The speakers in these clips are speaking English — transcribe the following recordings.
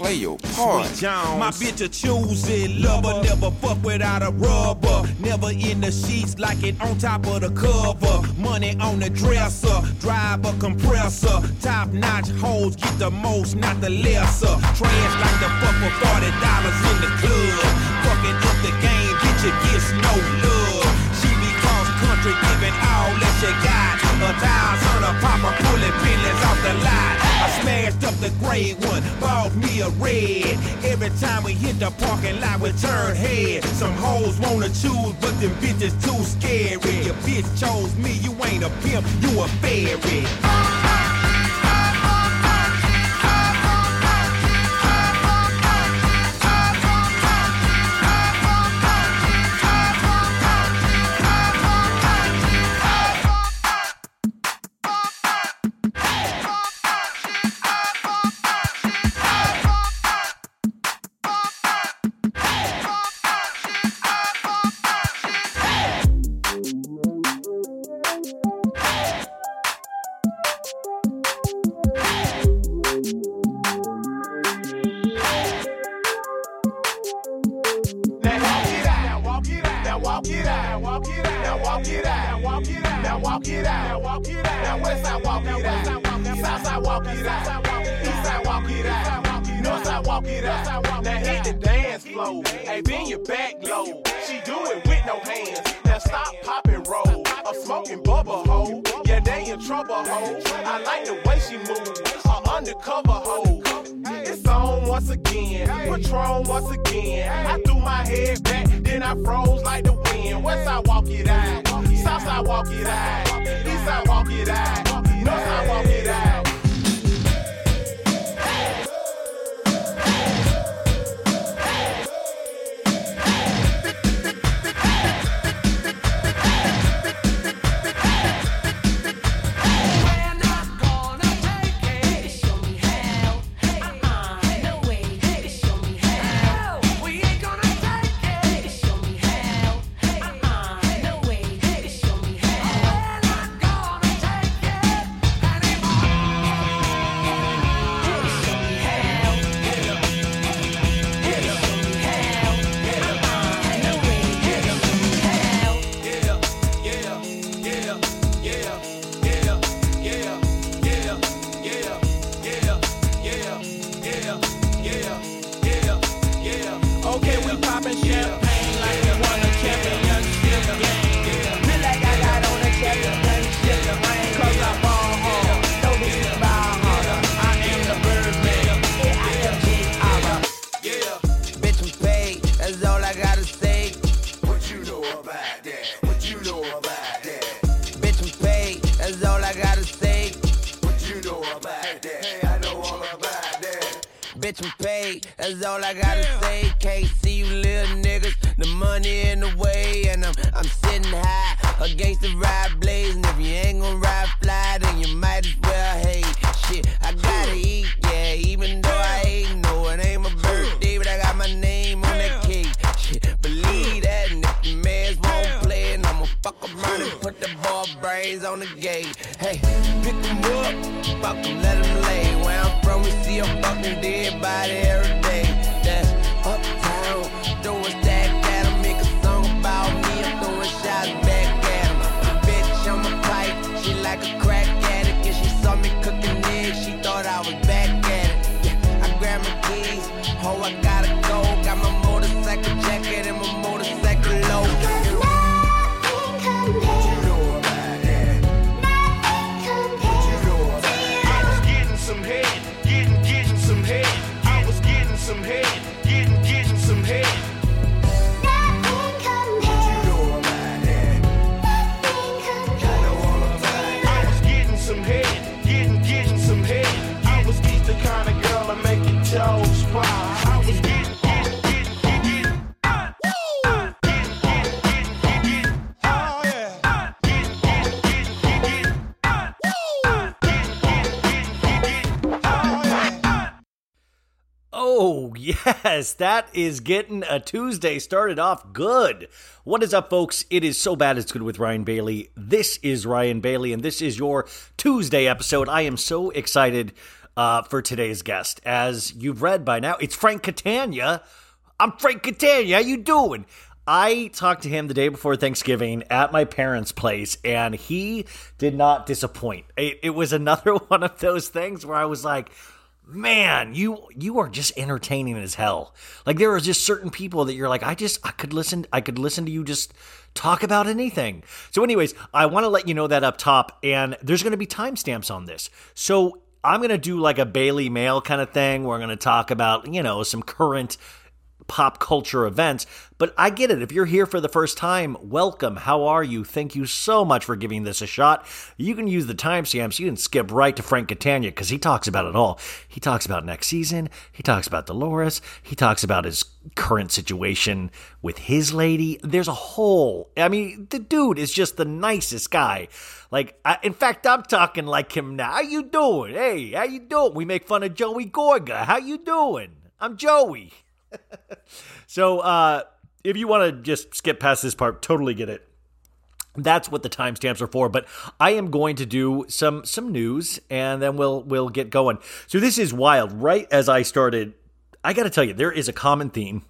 Play your part. My bitch a choosy lover, never fuck without a rubber. Never in the sheets like it on top of the cover. Money on the dresser, drive a compressor. Top notch hoes get the most, not the lesser. Trash like the fuck for forty dollars in the club. Fucking up the game, bitch, it gets no love. She be cross country, giving all that she got. A thousand a popper, pulling pillies off the lot. Smashed up the gray one, bought me a red. Every time we hit the parking lot, we turn head. Some hoes wanna choose, but them bitches too scary. Your bitch chose me, you ain't a pimp, you a fairy. Your back low. She do it with no hands. Now stop, pop and roll. A smoking bubble hole. Yeah, they in trouble hole. I like the way she move. A undercover hole. It's on once again. Patron once again. I threw my head back, then I froze like the wind. West side walk it out. South side walk it out. East side walk it out. North side walk it out. bitch, I'm paid. That's all I gotta yeah. say. Can't see you little niggas. The money in the way, and I'm I'm sitting high against the ride blaze. And if you ain't gonna ride fly, then you might as well hate. Shit, I gotta eat, yeah. Even though I ain't no, it ain't my birthday, but I got my name on that cake. Shit, believe that, and if the man's won't play, and I'ma fuck around and put the ball brains on the gate. Hey, pick 'em up, fuck 'em, let 'em lay. We see a fucking dead body every day. Yes, that is getting a Tuesday started off good. What is up, folks? It is so bad it's good with Ryan Bailey. This is Ryan Bailey, and this is your Tuesday episode. I am so excited uh, for today's guest. As you've read by now, it's Frank Catania. I'm Frank Catania. How you doing? I talked to him the day before Thanksgiving at my parents' place, and he did not disappoint. It, it was another one of those things where I was like, man, you you are just entertaining as hell. Like there are just certain people that you're like, I just I could listen I could listen to you just talk about anything. So, anyways, I want to let you know that up top, and there's going to be timestamps on this. So I'm going to do like a Bailey Mail kind of thing. We're going to talk about you know some current pop culture events. But I get it. If you're here for the first time, welcome. How are you? Thank you so much for giving this a shot. You can use the timestamps. You can skip right to Frank Catania because he talks about it all. He talks about next season. He talks about Dolores. He talks about his current situation with his lady. There's a whole. I mean, the dude is just the nicest guy. Like, I, in fact, I'm talking like him now. How you doing? Hey, how you doing? We make fun of Joey Gorga. How you doing? I'm Joey. So uh, if you want to just skip past this part, totally get it. That's what the timestamps are for. But I am going to do some some news, and then we'll we'll get going. So this is wild. Right as I started, I got to tell you, there is a common theme.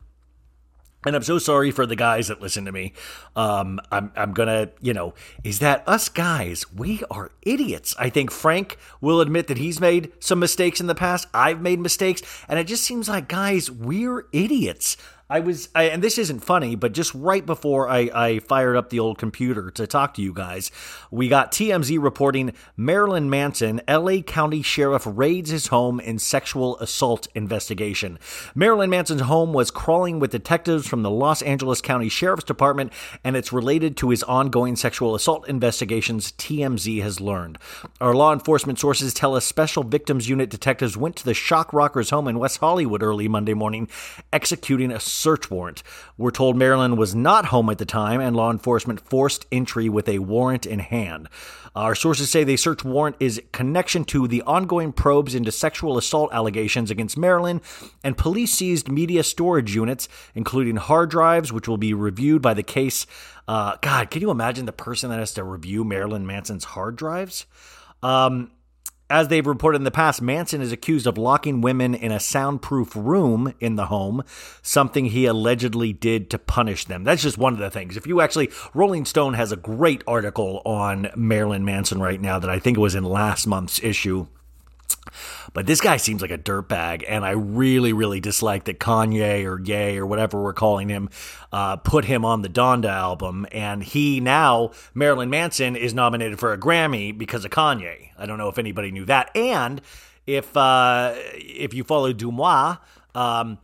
And I'm so sorry for the guys that listen to me. Um, I'm, I'm gonna, you know, is that us guys, we are idiots. I think Frank will admit that he's made some mistakes in the past. I've made mistakes. And it just seems like, guys, we're idiots. I was, I, and this isn't funny, but just right before I, I fired up the old computer to talk to you guys, we got TMZ reporting Marilyn Manson, LA County Sheriff raids his home in sexual assault investigation. Marilyn Manson's home was crawling with detectives from the Los Angeles County Sheriff's Department, and it's related to his ongoing sexual assault investigations, TMZ has learned. Our law enforcement sources tell us Special Victims Unit detectives went to the Shock Rockers home in West Hollywood early Monday morning, executing a search warrant. We're told Marilyn was not home at the time, and law enforcement forced entry with a warrant in hand. Our sources say the search warrant is connection to the ongoing probes into sexual assault allegations against Marilyn, and police seized media storage units, including hard drives, which will be reviewed by the case. Uh, God, can you imagine the person that has to review Marilyn Manson's hard drives? Um, as they've reported in the past, Manson is accused of locking women in a soundproof room in the home, something he allegedly did to punish them. That's just one of the things. If you actually, Rolling Stone has a great article on Marilyn Manson right now that I think was in last month's issue. But this guy seems like a dirtbag, and I really, really dislike that Kanye or Ye or whatever we're calling him uh, put him on the Donda album. And he now, Marilyn Manson, is nominated for a Grammy because of Kanye. I don't know if anybody knew that. And if uh, if you follow DeuxMoi, um,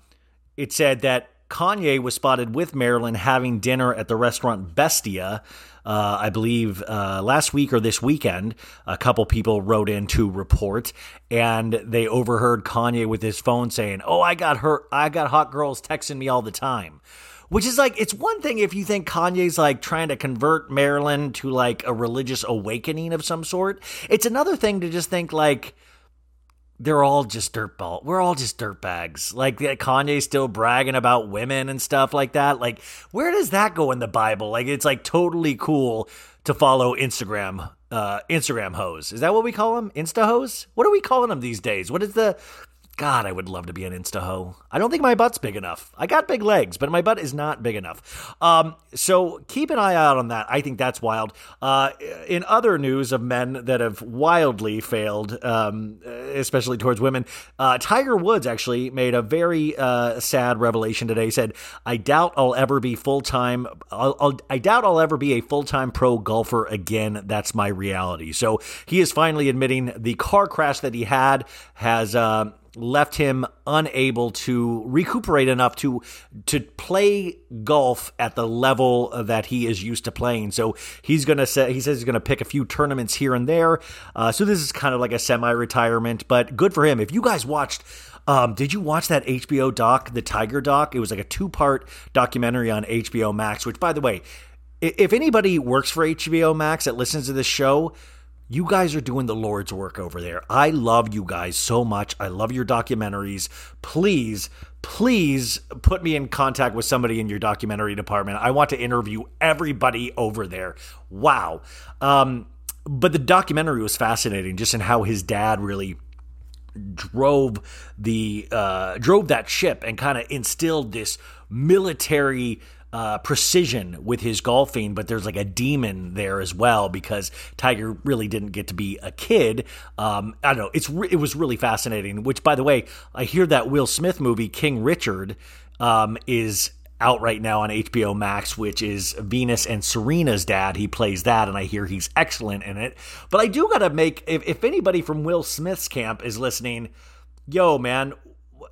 it said that Kanye was spotted with Marilyn having dinner at the restaurant Bestia. Uh, I believe uh, last week or this weekend, a couple people wrote in to report, and they overheard Kanye with his phone saying, "Oh, I got hurt. I got hot girls texting me all the time." Which is like, it's one thing if you think Kanye's like trying to convert Marilyn to like a religious awakening of some sort. It's another thing to just think like, they're all just dirtball. We're all just dirtbags. Like Kanye's still bragging about women and stuff like that. Like, where does that go in the Bible? Like, it's like totally cool to follow Instagram, uh, Instagram hoes. Is that what we call them? Insta hoes? What are we calling them these days? What is the God, I would love to be an insta hoe. I don't think my butt's big enough. I got big legs, but my butt is not big enough. Um, so keep an eye out on that. I think that's wild. Uh, in other news of men that have wildly failed, um, especially towards women, uh, Tiger Woods actually made a very uh, sad revelation today. He said, "I doubt I'll ever be full time. I doubt I'll ever be a full time pro golfer again. That's my reality." So he is finally admitting the car crash that he had has uh, left him unable to recuperate enough to to play golf at the level that he is used to playing. So he's gonna say he says he's gonna pick a few tournaments here and there. Uh, so this is kind of like a semi-retirement, but good for him. If you guys watched. Um, did you watch that HBO doc, the Tiger doc? It was like a two part documentary on HBO Max, which, by the way, if anybody works for HBO Max that listens to this show, you guys are doing the Lord's work over there. I love you guys so much. I love your documentaries. Please, please put me in contact with somebody in your documentary department. I want to interview everybody over there. Wow. Um, but the documentary was fascinating just in how his dad really drove the uh, drove that ship and kind of instilled this military uh, precision with his golfing, but there's like a demon there as well because Tiger really didn't get to be a kid. Um, I don't know. It's re- it was really fascinating. Which, by the way, I hear that Will Smith movie King Richard um, is out right now on HBO Max, which is Venus and Serena's dad. He plays that, and I hear he's excellent in it. But I do got to make, if, if anybody from Will Smith's camp is listening, yo, man,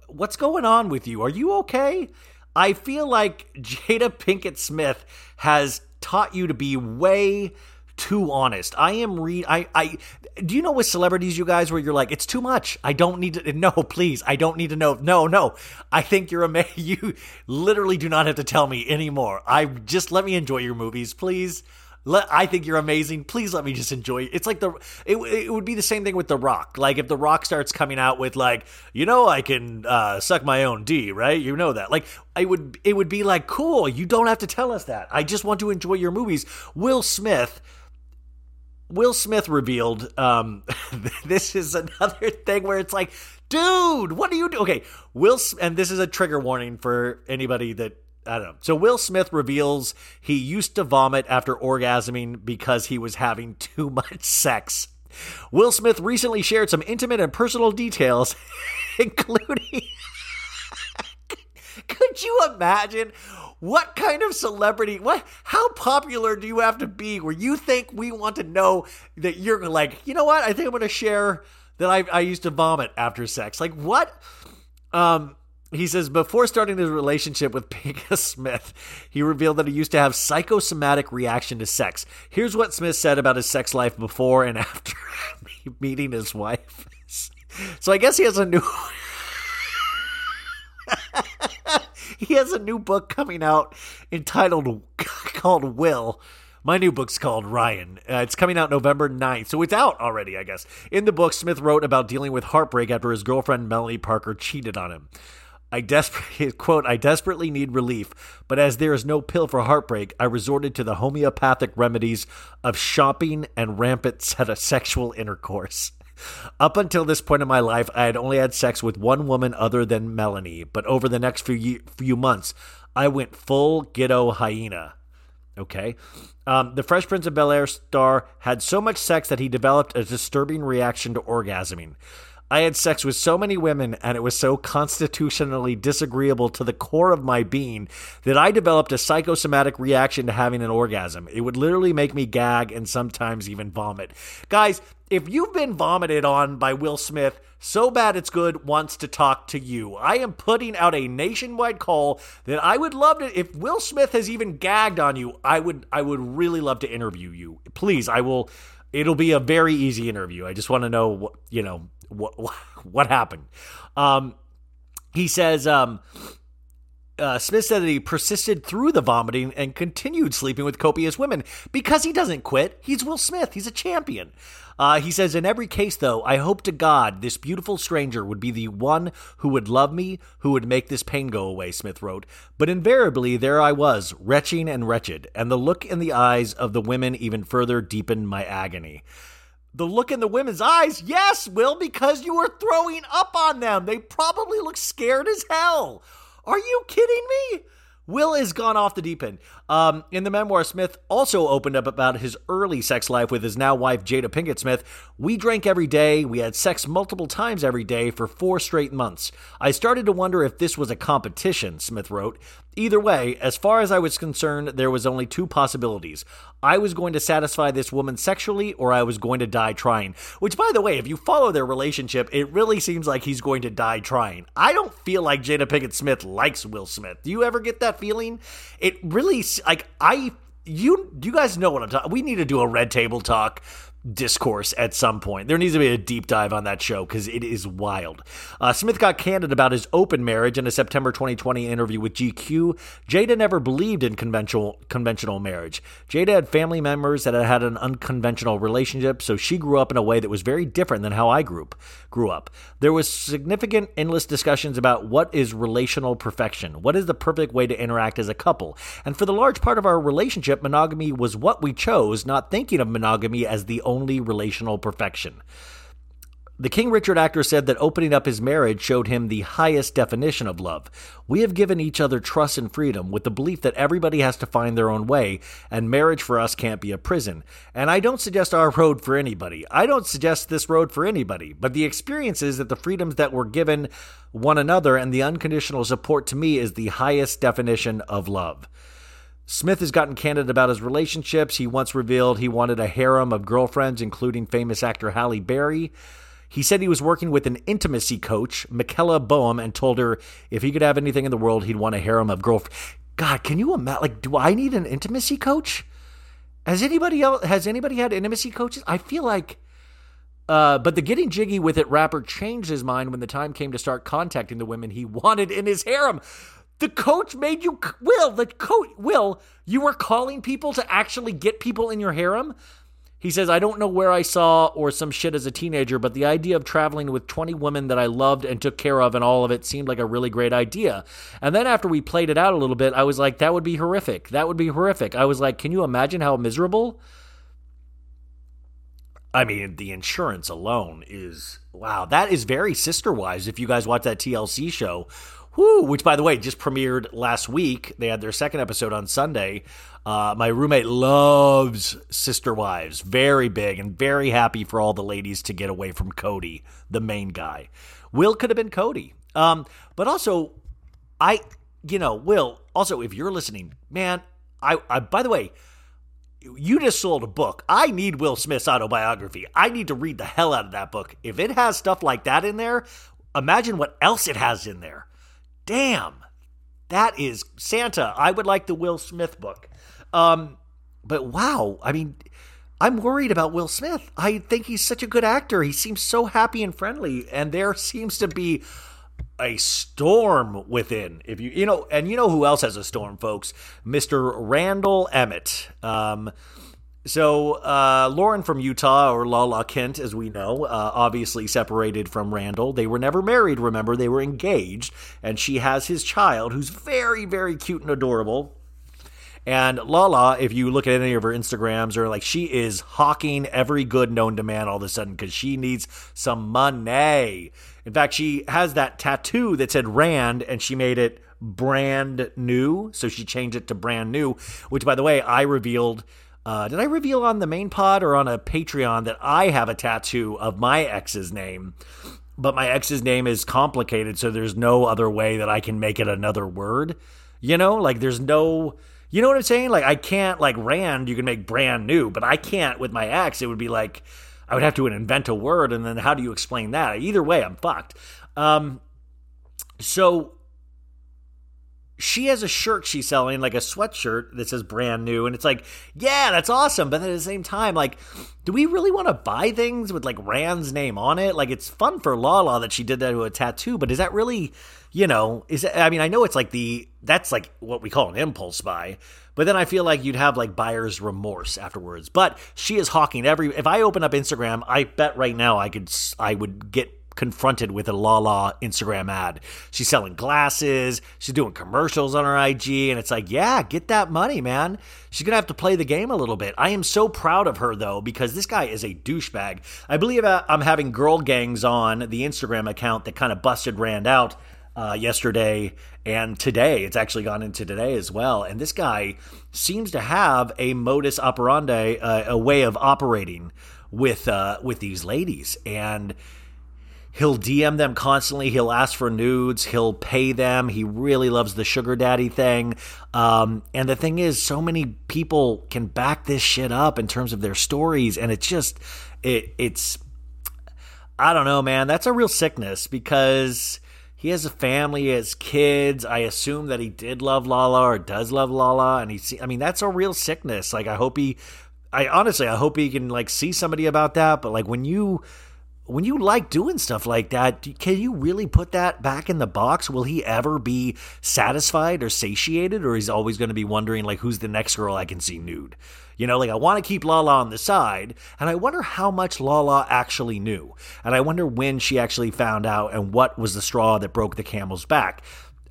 what's going on with you? Are you okay? I feel like Jada Pinkett Smith has taught you to be way too honest. I am re I I do you know with celebrities you guys where you're like it's too much. I don't need to no, please. I don't need to know. No, no. I think you're a you literally do not have to tell me anymore. I just let me enjoy your movies, please. Let, I think you're amazing. Please let me just enjoy it. It's like the it, it would be the same thing with The Rock. Like if The Rock starts coming out with like, you know, I can uh, suck my own D, right? You know that. Like I would it would be like, cool. You don't have to tell us that. I just want to enjoy your movies. Will Smith. Will Smith revealed um, this is another thing where it's like, dude, what do you do? Okay, Will, and this is a trigger warning for anybody that I don't know. So Will Smith reveals he used to vomit after orgasming because he was having too much sex. Will Smith recently shared some intimate and personal details, including. Could you imagine what kind of celebrity what how popular do you have to be where you think we want to know that you're like, you know what? I think I'm gonna share that I, I used to vomit after sex. Like what? Um he says before starting his relationship with Pinkett Smith, he revealed that he used to have psychosomatic reaction to sex. Here's what Smith said about his sex life before and after meeting his wife. So I guess he has a new He has a new book coming out entitled called Will. My new book's called Ryan. Uh, it's coming out November 9th, so it's out already, I guess. In the book, Smith wrote about dealing with heartbreak after his girlfriend Melanie Parker cheated on him. I desperately quote, I desperately need relief, but as there is no pill for heartbreak, I resorted to the homeopathic remedies of shopping and rampant sexual intercourse. Up until this point in my life, I had only had sex with one woman other than Melanie, but over the next few few months, I went full ghetto hyena. Okay. Um, the Fresh Prince of Bel Air star had so much sex that he developed a disturbing reaction to orgasming. I had sex with so many women and it was so constitutionally disagreeable to the core of my being that I developed a psychosomatic reaction to having an orgasm. It would literally make me gag and sometimes even vomit. Guys, if you've been vomited on by Will Smith, so bad it's good wants to talk to you. I am putting out a nationwide call that I would love to if Will Smith has even gagged on you, I would I would really love to interview you. Please, I will it'll be a very easy interview. I just want to know what, you know, what what happened. Um, he says, um, uh, Smith said that he persisted through the vomiting and continued sleeping with copious women because he doesn't quit. He's Will Smith. He's a champion. Uh, he says, In every case, though, I hope to God this beautiful stranger would be the one who would love me, who would make this pain go away, Smith wrote. But invariably, there I was, retching and wretched, and the look in the eyes of the women even further deepened my agony. The look in the women's eyes, yes, Will, because you were throwing up on them. They probably look scared as hell. Are you kidding me? Will has gone off the deep end. Um, in the memoir, Smith also opened up about his early sex life with his now wife, Jada Pinkett Smith. We drank every day. We had sex multiple times every day for four straight months. I started to wonder if this was a competition, Smith wrote. Either way, as far as I was concerned, there was only two possibilities. I was going to satisfy this woman sexually, or I was going to die trying. Which, by the way, if you follow their relationship, it really seems like he's going to die trying. I don't feel like Jada Pinkett Smith likes Will Smith. Do you ever get that feeling? It really, like, I you you guys know what I'm talking. We need to do a red table talk discourse at some point. There needs to be a deep dive on that show because it is wild. Uh, Smith got candid about his open marriage in a September 2020 interview with GQ. Jada never believed in conventional conventional marriage. Jada had family members that had had an unconventional relationship, so she grew up in a way that was very different than how I grew up. Grew up. There was significant, endless discussions about what is relational perfection. What is the perfect way to interact as a couple? And for the large part of our relationship, monogamy was what we chose, not thinking of monogamy as the only only relational perfection. The King Richard actor said that opening up his marriage showed him the highest definition of love. We have given each other trust and freedom with the belief that everybody has to find their own way, and marriage for us can't be a prison. And I don't suggest our road for anybody. I don't suggest this road for anybody, but the experiences that the freedoms that were given one another and the unconditional support to me is the highest definition of love. Smith has gotten candid about his relationships. He once revealed he wanted a harem of girlfriends, including famous actor Halle Berry. He said he was working with an intimacy coach, Michaela Boehm, and told her if he could have anything in the world, he'd want a harem of girlfriends. God, can you imagine? Like, do I need an intimacy coach? Has anybody else? Has anybody had intimacy coaches? I feel like. Uh, but the getting jiggy with it rapper changed his mind when the time came to start contacting the women he wanted in his harem. The coach made you Will, the coach Will, you were calling people to actually get people in your harem? He says, I don't know where I saw or some shit as a teenager, but the idea of traveling with 20 women that I loved and took care of and all of it seemed like a really great idea. And then after we played it out a little bit, I was like, that would be horrific. That would be horrific. I was like, can you imagine how miserable? I mean, the insurance alone is wow. That is very sister wise. If you guys watch that TLC show Which by the way just premiered last week. They had their second episode on Sunday. Uh, my roommate loves Sister Wives, very big and very happy for all the ladies to get away from Kody, the main guy. Will could have been Kody, um, but also I, you know, Will. Also, if you're listening, man, I, I by the way, you just sold a book. I need Will Smith's autobiography. I need to read the hell out of that book. If it has stuff like that in there, imagine what else it has in there damn, that is Santa. I would like the Will Smith book. Um, but wow, I mean, I'm worried about Will Smith. I think he's such a good actor. He seems so happy and friendly, and there seems to be a storm within. If you you know, and you know who else has a storm, folks? Mr. Randall Emmett. Um, so, uh, Lauren from Utah, or Lala Kent, as we know, uh, obviously separated from Randall. They were never married, remember, they were engaged, and she has his child, who's very, very cute and adorable. And Lala, if you look at any of her Instagrams, or like she is hawking every good known to man all of a sudden because she needs some money. In fact, she has that tattoo that said Rand, and she made it brand new. So she changed it to brand new, which, by the way, I revealed uh, did I reveal on the main pod or on a Patreon that I have a tattoo of my ex's name? But my ex's name is complicated, so there's no other way that I can make it another word. You know, like there's no, you know what I'm saying? Like I can't, like Rand, you can make brand new, but I can't with my ex. It would be like, I would have to invent a word, and then how do you explain that? Either way, I'm fucked. Um, so she has a shirt she's selling, like a sweatshirt that says brand new, and it's like, yeah, that's awesome. But at the same time, like, do we really want to buy things with like Rand's name on it? Like, it's fun for Lala that she did that to a tattoo, but is that really, you know, is it, I mean, I know it's like the that's like what we call an impulse buy, but then I feel like you'd have like buyer's remorse afterwards. But she is hawking every. If I open up Instagram, I bet right now I could I would get confronted with a Lala Instagram ad. She's selling glasses, she's doing commercials on her IG, and it's like, yeah, get that money, man. She's gonna have to play the game a little bit. I am so proud of her though, because this guy is a douchebag. I believe uh, I'm having girl gangs on the Instagram account that kind of busted Rand out. Uh, yesterday and today. It's actually gone into today as well. And this guy seems to have a modus operandi, uh, a way of operating with uh, with these ladies. And He'll DM them constantly. He'll ask for nudes. He'll pay them. He really loves the sugar daddy thing. Um, and the thing is, so many people can back this shit up in terms of their stories, and it's just, it, it's, I don't know, man. That's a real sickness because he has a family, he has kids. I assume that he did love Lala or does love Lala, and he, I mean, that's a real sickness. Like, I hope he, I honestly, I hope he can like see somebody about that. But like when you when you like doing stuff like that, can you really put that back in the box? Will he ever be satisfied or satiated, or he's always going to be wondering like who's the next girl I can see nude? You know, like I want to keep Lala on the side, and I wonder how much Lala actually knew, and I wonder when she actually found out, and what was the straw that broke the camel's back.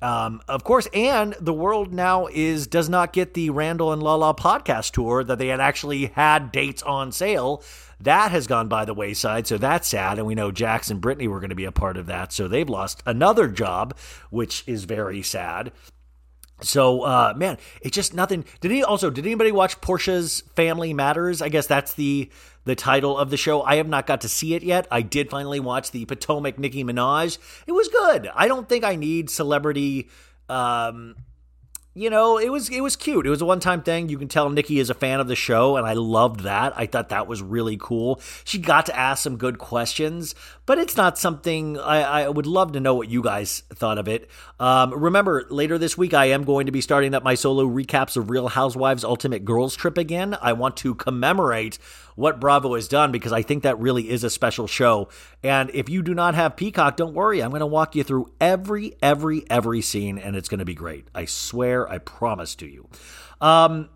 Um, of course, and the world now is does not get the Randall and Lala podcast tour that they had actually had dates on sale that has gone by the wayside, so that's sad. And we know Jax and Brittany were going to be a part of that, so they've lost another job, which is very sad. So, uh, man, it's just nothing. Did he also? Did anybody watch Porsha's Family Matters? I guess that's the the title of the show. I have not got to see it yet. I did finally watch the Potomac Nicki Minaj. It was good. I don't think I need celebrity um, you know, it was it was cute. It was a one time thing. You can tell Nikki is a fan of the show, and I loved that. I thought that was really cool. She got to ask some good questions, but it's not something I, I would love to know what you guys thought of it. Um, remember, later this week, I am going to be starting up my solo recaps of Real Housewives Ultimate Girls Trip again. I want to commemorate what Bravo has done because I think that really is a special show. And if you do not have Peacock, don't worry. I'm going to walk you through every, every, every scene, and it's going to be great. I swear, I promise to you. Um,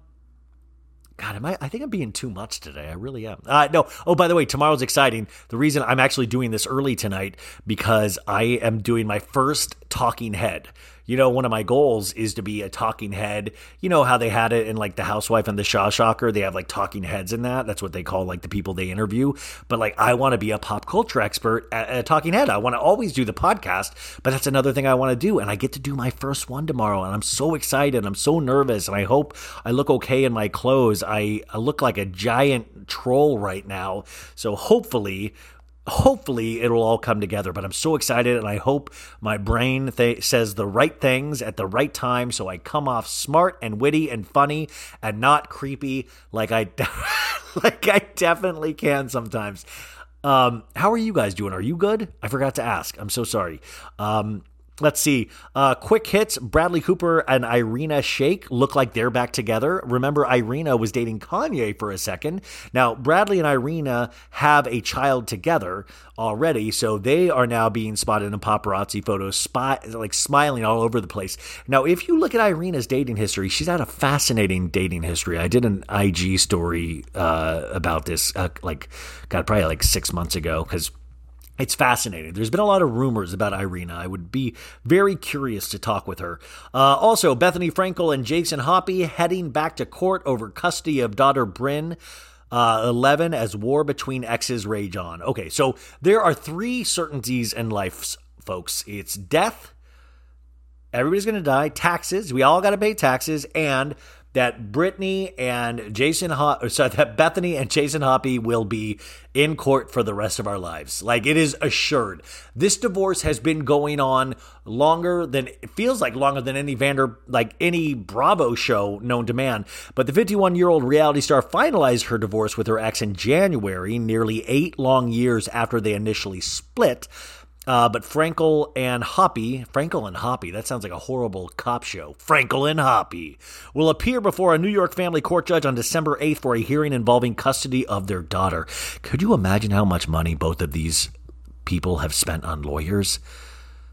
God, am I? I think I'm being too much today. I really am. Uh, no. Oh, by the way, tomorrow's exciting. The reason I'm actually doing this early tonight because I am doing my first talking head you know, one of my goals is to be a talking head. You know how they had it in like The Housewife and The Shawshocker? They have like talking heads in that. That's what they call like the people they interview. But like, I want to be a pop culture expert, a, a talking head. I want to always do the podcast, but that's another thing I want to do. And I get to do my first one tomorrow. And I'm so excited. I'm so nervous. And I hope I look okay in my clothes. I, I look like a giant troll right now. So hopefully, hopefully it'll all come together. But I'm so excited, and I hope my brain th- says the right things at the right time, so I come off smart and witty and funny and not creepy like I like I definitely can sometimes. Um, how are you guys doing? Are you good? I forgot to ask. I'm so sorry. Um, Let's see. Uh, quick hits. Bradley Cooper and Irina Shayk look like they're back together. Remember, Irina was dating Kanye for a second. Now, Bradley and Irina have a child together already, so they are now being spotted in paparazzi photos, spy, like smiling all over the place. Now, if you look at Irina's dating history, she's had a fascinating dating history. I did an IG story uh, about this, uh, like, God, probably like six months ago, because it's fascinating. There's been a lot of rumors about Irina. I would be very curious to talk with her. Uh, also, Bethenny Frankel and Jason Hoppy heading back to court over custody of daughter Bryn. Uh, 11 as war between exes rage on. Okay, so there are three certainties in life, folks it's death, everybody's going to die, taxes, we all got to pay taxes, and that Brittany and Jason Ho- sorry, that Bethenny and Jason Hoppy will be in court for the rest of our lives. Like it is assured. This divorce has been going on longer than it feels like longer than any Vander like any Bravo show known to man. But the 51-year-old reality star finalized her divorce with her ex in January, nearly 8 long years after they initially split. Uh, but Frankel and Hoppy, Frankel and Hoppy, that sounds like a horrible cop show. Frankel and Hoppy will appear before a New York family court judge on December 8th for a hearing involving custody of their daughter. Could you imagine how much money both of these people have spent on lawyers?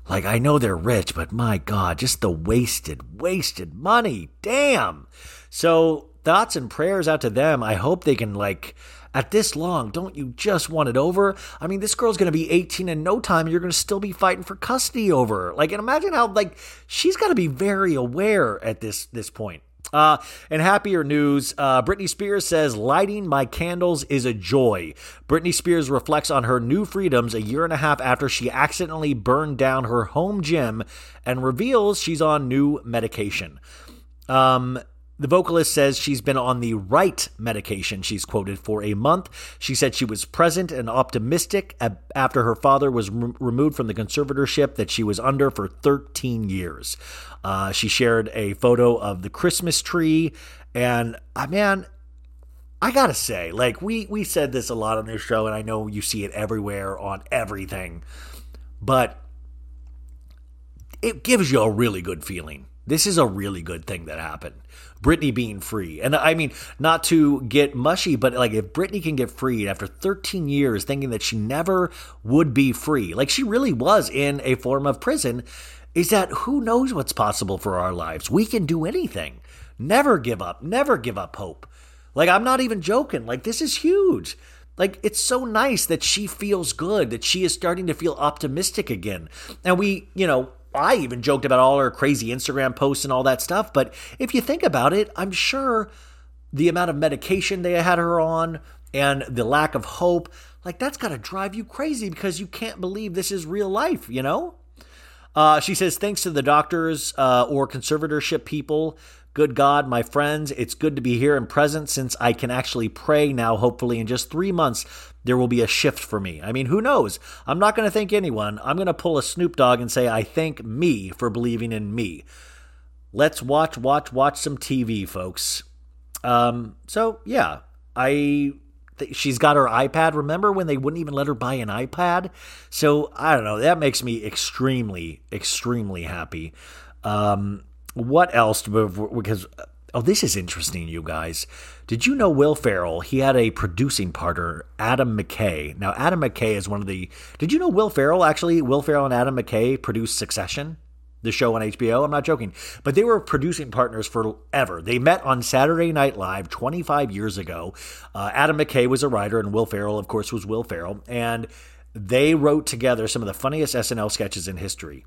Like, I know they're rich, but my God, just the wasted, wasted money. Damn. So, thoughts and prayers out to them. I hope they can, like, at this long, don't you just want it over? I mean, this girl's going to be 18 in no time, and you're going to still be fighting for custody over her. Like, and imagine how, like, she's got to be very aware at this this point. Uh, and happier news, uh, Britney Spears says, Lighting my candles is a joy. Britney Spears reflects on her new freedoms a year and a half after she accidentally burned down her home gym and reveals she's on new medication. Um, the vocalist says she's been on the right medication, she's quoted, for a month. She said she was present and optimistic after her father was removed from the conservatorship that she was under for 13 years. Uh, she shared a photo of the Christmas tree, and uh, man, I gotta say, like we we said this a lot on this show, and I know you see it everywhere on everything, but it gives you a really good feeling. This is a really good thing that happened. Britney being free. And I mean, not to get mushy, but like if Britney can get freed after 13 years thinking that she never would be free, like she really was in a form of prison, is that who knows what's possible for our lives? We can do anything. Never give up. Never give up hope. Like, I'm not even joking. Like, this is huge. Like, it's so nice that she feels good, that she is starting to feel optimistic again. And we, you know, I even joked about all her crazy Instagram posts and all that stuff. But if you think about it, I'm sure the amount of medication they had her on and the lack of hope, like, that's got to drive you crazy because you can't believe this is real life, you know? Uh, she says, thanks to the doctors uh, or conservatorship people. Good God, my friends, it's good to be here and present since I can actually pray now. Hopefully, in just three months, there will be a shift for me. I mean, who knows? I'm not going to thank anyone. I'm going to pull a Snoop Dogg and say, I thank me for believing in me. Let's watch, watch, watch some TV, folks. Um, so, yeah, I she's got her iPad. Remember when they wouldn't even let her buy an iPad? So I don't know. That makes me extremely, extremely happy. Um, what else? Because oh, this is interesting, you guys. Did you know Will Ferrell? He had a producing partner, Adam McKay. Now, Adam McKay is one of the. Did you know Will Ferrell actually? Will Ferrell and Adam McKay produced Succession the show on HBO. I'm not joking. But they were producing partners forever. They met on Saturday Night Live 25 years ago. Uh, Adam McKay was a writer, and Will Ferrell, of course, was Will Ferrell. And they wrote together some of the funniest SNL sketches in history.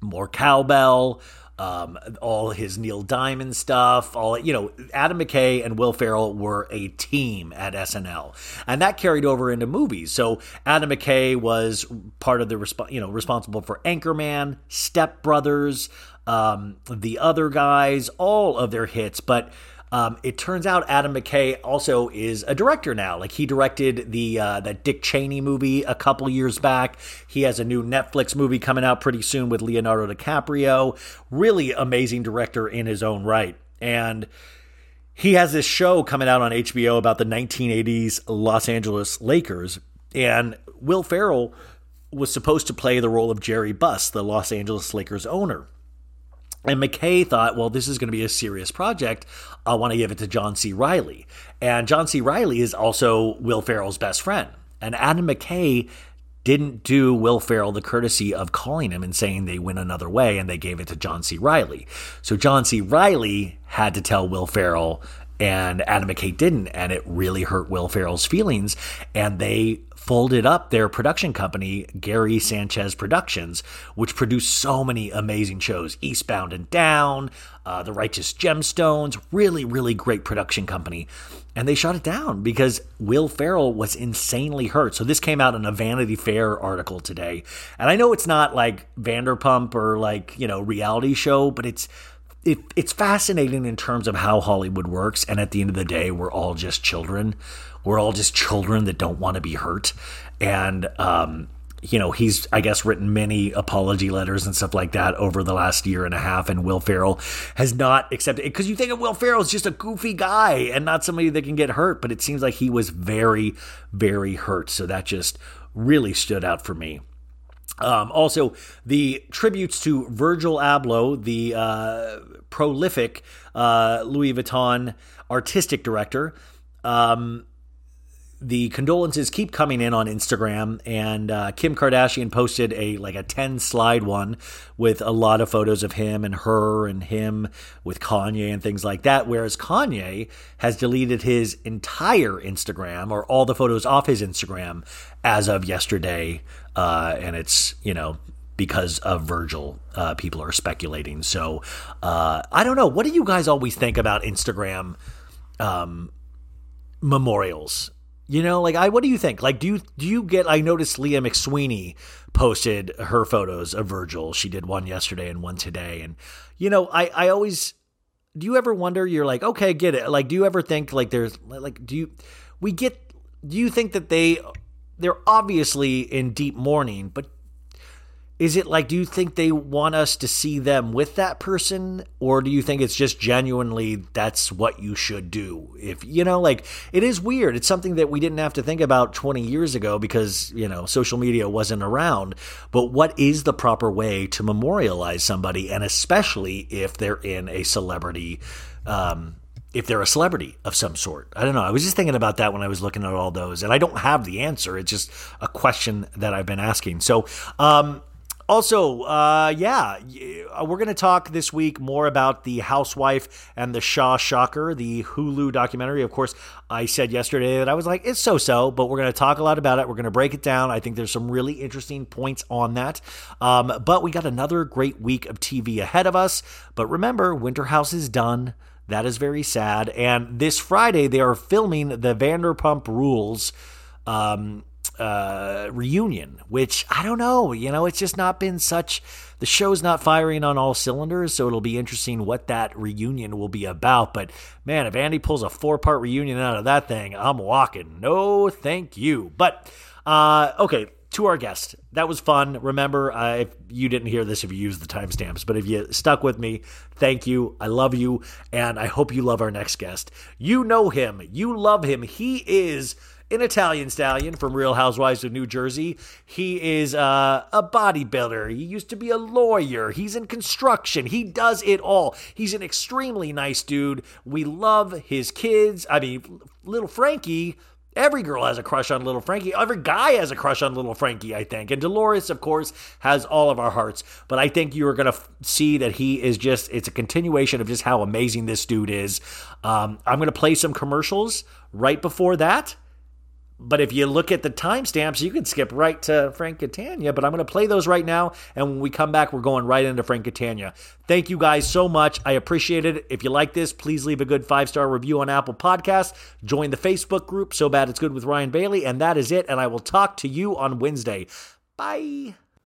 More cowbell, um, all his Neil Diamond stuff, all you know, Adam McKay and Will Ferrell were a team at SNL, and that carried over into movies. So Adam McKay was part of the resp- you know responsible for Anchorman, Step Brothers, um, the other guys, all of their hits, but um, it turns out Adam McKay also is a director now. Like he directed the uh, that Dick Cheney movie a couple years back. He has a new Netflix movie coming out pretty soon with Leonardo DiCaprio. Really amazing director in his own right. And he has this show coming out on HBO about the 1980s Los Angeles Lakers. And Will Ferrell was supposed to play the role of Jerry Buss, the Los Angeles Lakers owner. And McKay thought, well, this is going to be a serious project. I want to give it to John C. Reilly. And John C. Reilly is also Will Ferrell's best friend. And Adam McKay didn't do Will Ferrell the courtesy of calling him and saying they went another way, and they gave it to John C. Reilly. So John C. Reilly had to tell Will Ferrell, and Adam McKay didn't, and it really hurt Will Ferrell's feelings. And they folded up their production company, Gary Sanchez Productions, which produced so many amazing shows Eastbound and Down, uh, The Righteous Gemstones, really, really great production company. And they shut it down because Will Ferrell was insanely hurt. So this came out in a Vanity Fair article today. And I know it's not like Vanderpump or like, you know, reality show, but it's it, it's fascinating in terms of how Hollywood works. And at the end of the day, we're all just children. We're all just children that don't want to be hurt. And, um, you know, he's, I guess, written many apology letters and stuff like that over the last year and a half. And Will Ferrell has not accepted it because you think of Will Ferrell as just a goofy guy and not somebody that can get hurt. But it seems like he was very, very hurt. So that just really stood out for me. Um, also, the tributes to Virgil Abloh, the uh, prolific uh, Louis Vuitton artistic director. Um, the condolences keep coming in on Instagram, and uh, Kim Kardashian posted a like a ten slide one with a lot of photos of him and her and him with Kanye and things like that. Whereas Kanye has deleted his entire Instagram or all the photos off his Instagram as of yesterday, uh, and it's you know because of Virgil. Uh, people are speculating. So uh, I don't know. What do you guys always think about Instagram um, memorials? You know, like I, what do you think? Like, do you do you get? I noticed Leah McSweeney posted her photos of Virgil. She did one yesterday and one today, and you know, I I always. Do you ever wonder? You're like, okay, get it. Like, do you ever think like there's like, do you we get? Do you think that they they're obviously in deep mourning, but is it like do you think they want us to see them with that person or do you think it's just genuinely that's what you should do if you know like it is weird it's something that we didn't have to think about 20 years ago because you know social media wasn't around but what is the proper way to memorialize somebody and especially if they're in a celebrity um, if they're a celebrity of some sort. I don't know. I was just thinking about that when I was looking at all those, and I don't have the answer. It's just a question that I've been asking. So, um, also, uh, yeah, we're going to talk this week more about the housewife and the Shah Shocker, the Hulu documentary. Of course, I said yesterday that I was like, it's so so, but we're going to talk a lot about it. We're going to break it down. I think there's some really interesting points on that. Um, but we got another great week of TV ahead of us. But remember, Winter House is done. That is very sad. And this Friday, they are filming the Vanderpump Rules. Um, uh, reunion, which I don't know. You know, it's just not been such. The show's not firing on all cylinders, so it'll be interesting what that reunion will be about. But man, if Andy pulls a four part reunion out of that thing, I'm walking. No, thank you. But uh, okay, to our guest. That was fun. Remember, uh, if you didn't hear this, if you used the timestamps, but if you stuck with me, thank you. I love you, and I hope you love our next guest. You know him, you love him. He is an Italian stallion from Real Housewives of New Jersey. He is uh, a bodybuilder. He used to be a lawyer. He's in construction. He does it all. He's an extremely nice dude. We love his kids. I mean, little Frankie. Every girl has a crush on little Frankie. Every guy has a crush on little Frankie, I think. And Dolores, of course, has all of our hearts. But I think you are going to f- see that he is just, it's a continuation of just how amazing this dude is. Um, I'm going to play some commercials right before that. But if you look at the timestamps, you can skip right to Frank Catania. But I'm going to play those right now. And when we come back, we're going right into Frank Catania. Thank you guys so much. I appreciate it. If you like this, please leave a good five star review on Apple Podcasts. Join the Facebook group, So Bad It's Good with Ryan Bailey. And that is it. And I will talk to you on Wednesday. Bye.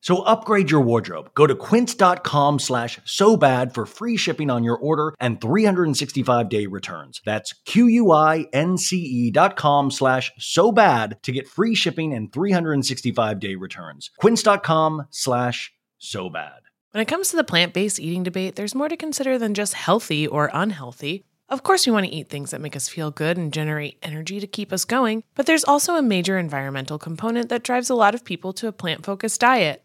So upgrade your wardrobe. Go to quince.com slash so bad for free shipping on your order and 365 day returns. That's Q-U-I-N-C-E dot com slash so bad to get free shipping and 365 day returns. Quince.com slash so bad. When it comes to the plant based eating debate, there's more to consider than just healthy or unhealthy. Of course, we want to eat things that make us feel good and generate energy to keep us going, but there's also a major environmental component that drives a lot of people to a plant focused diet.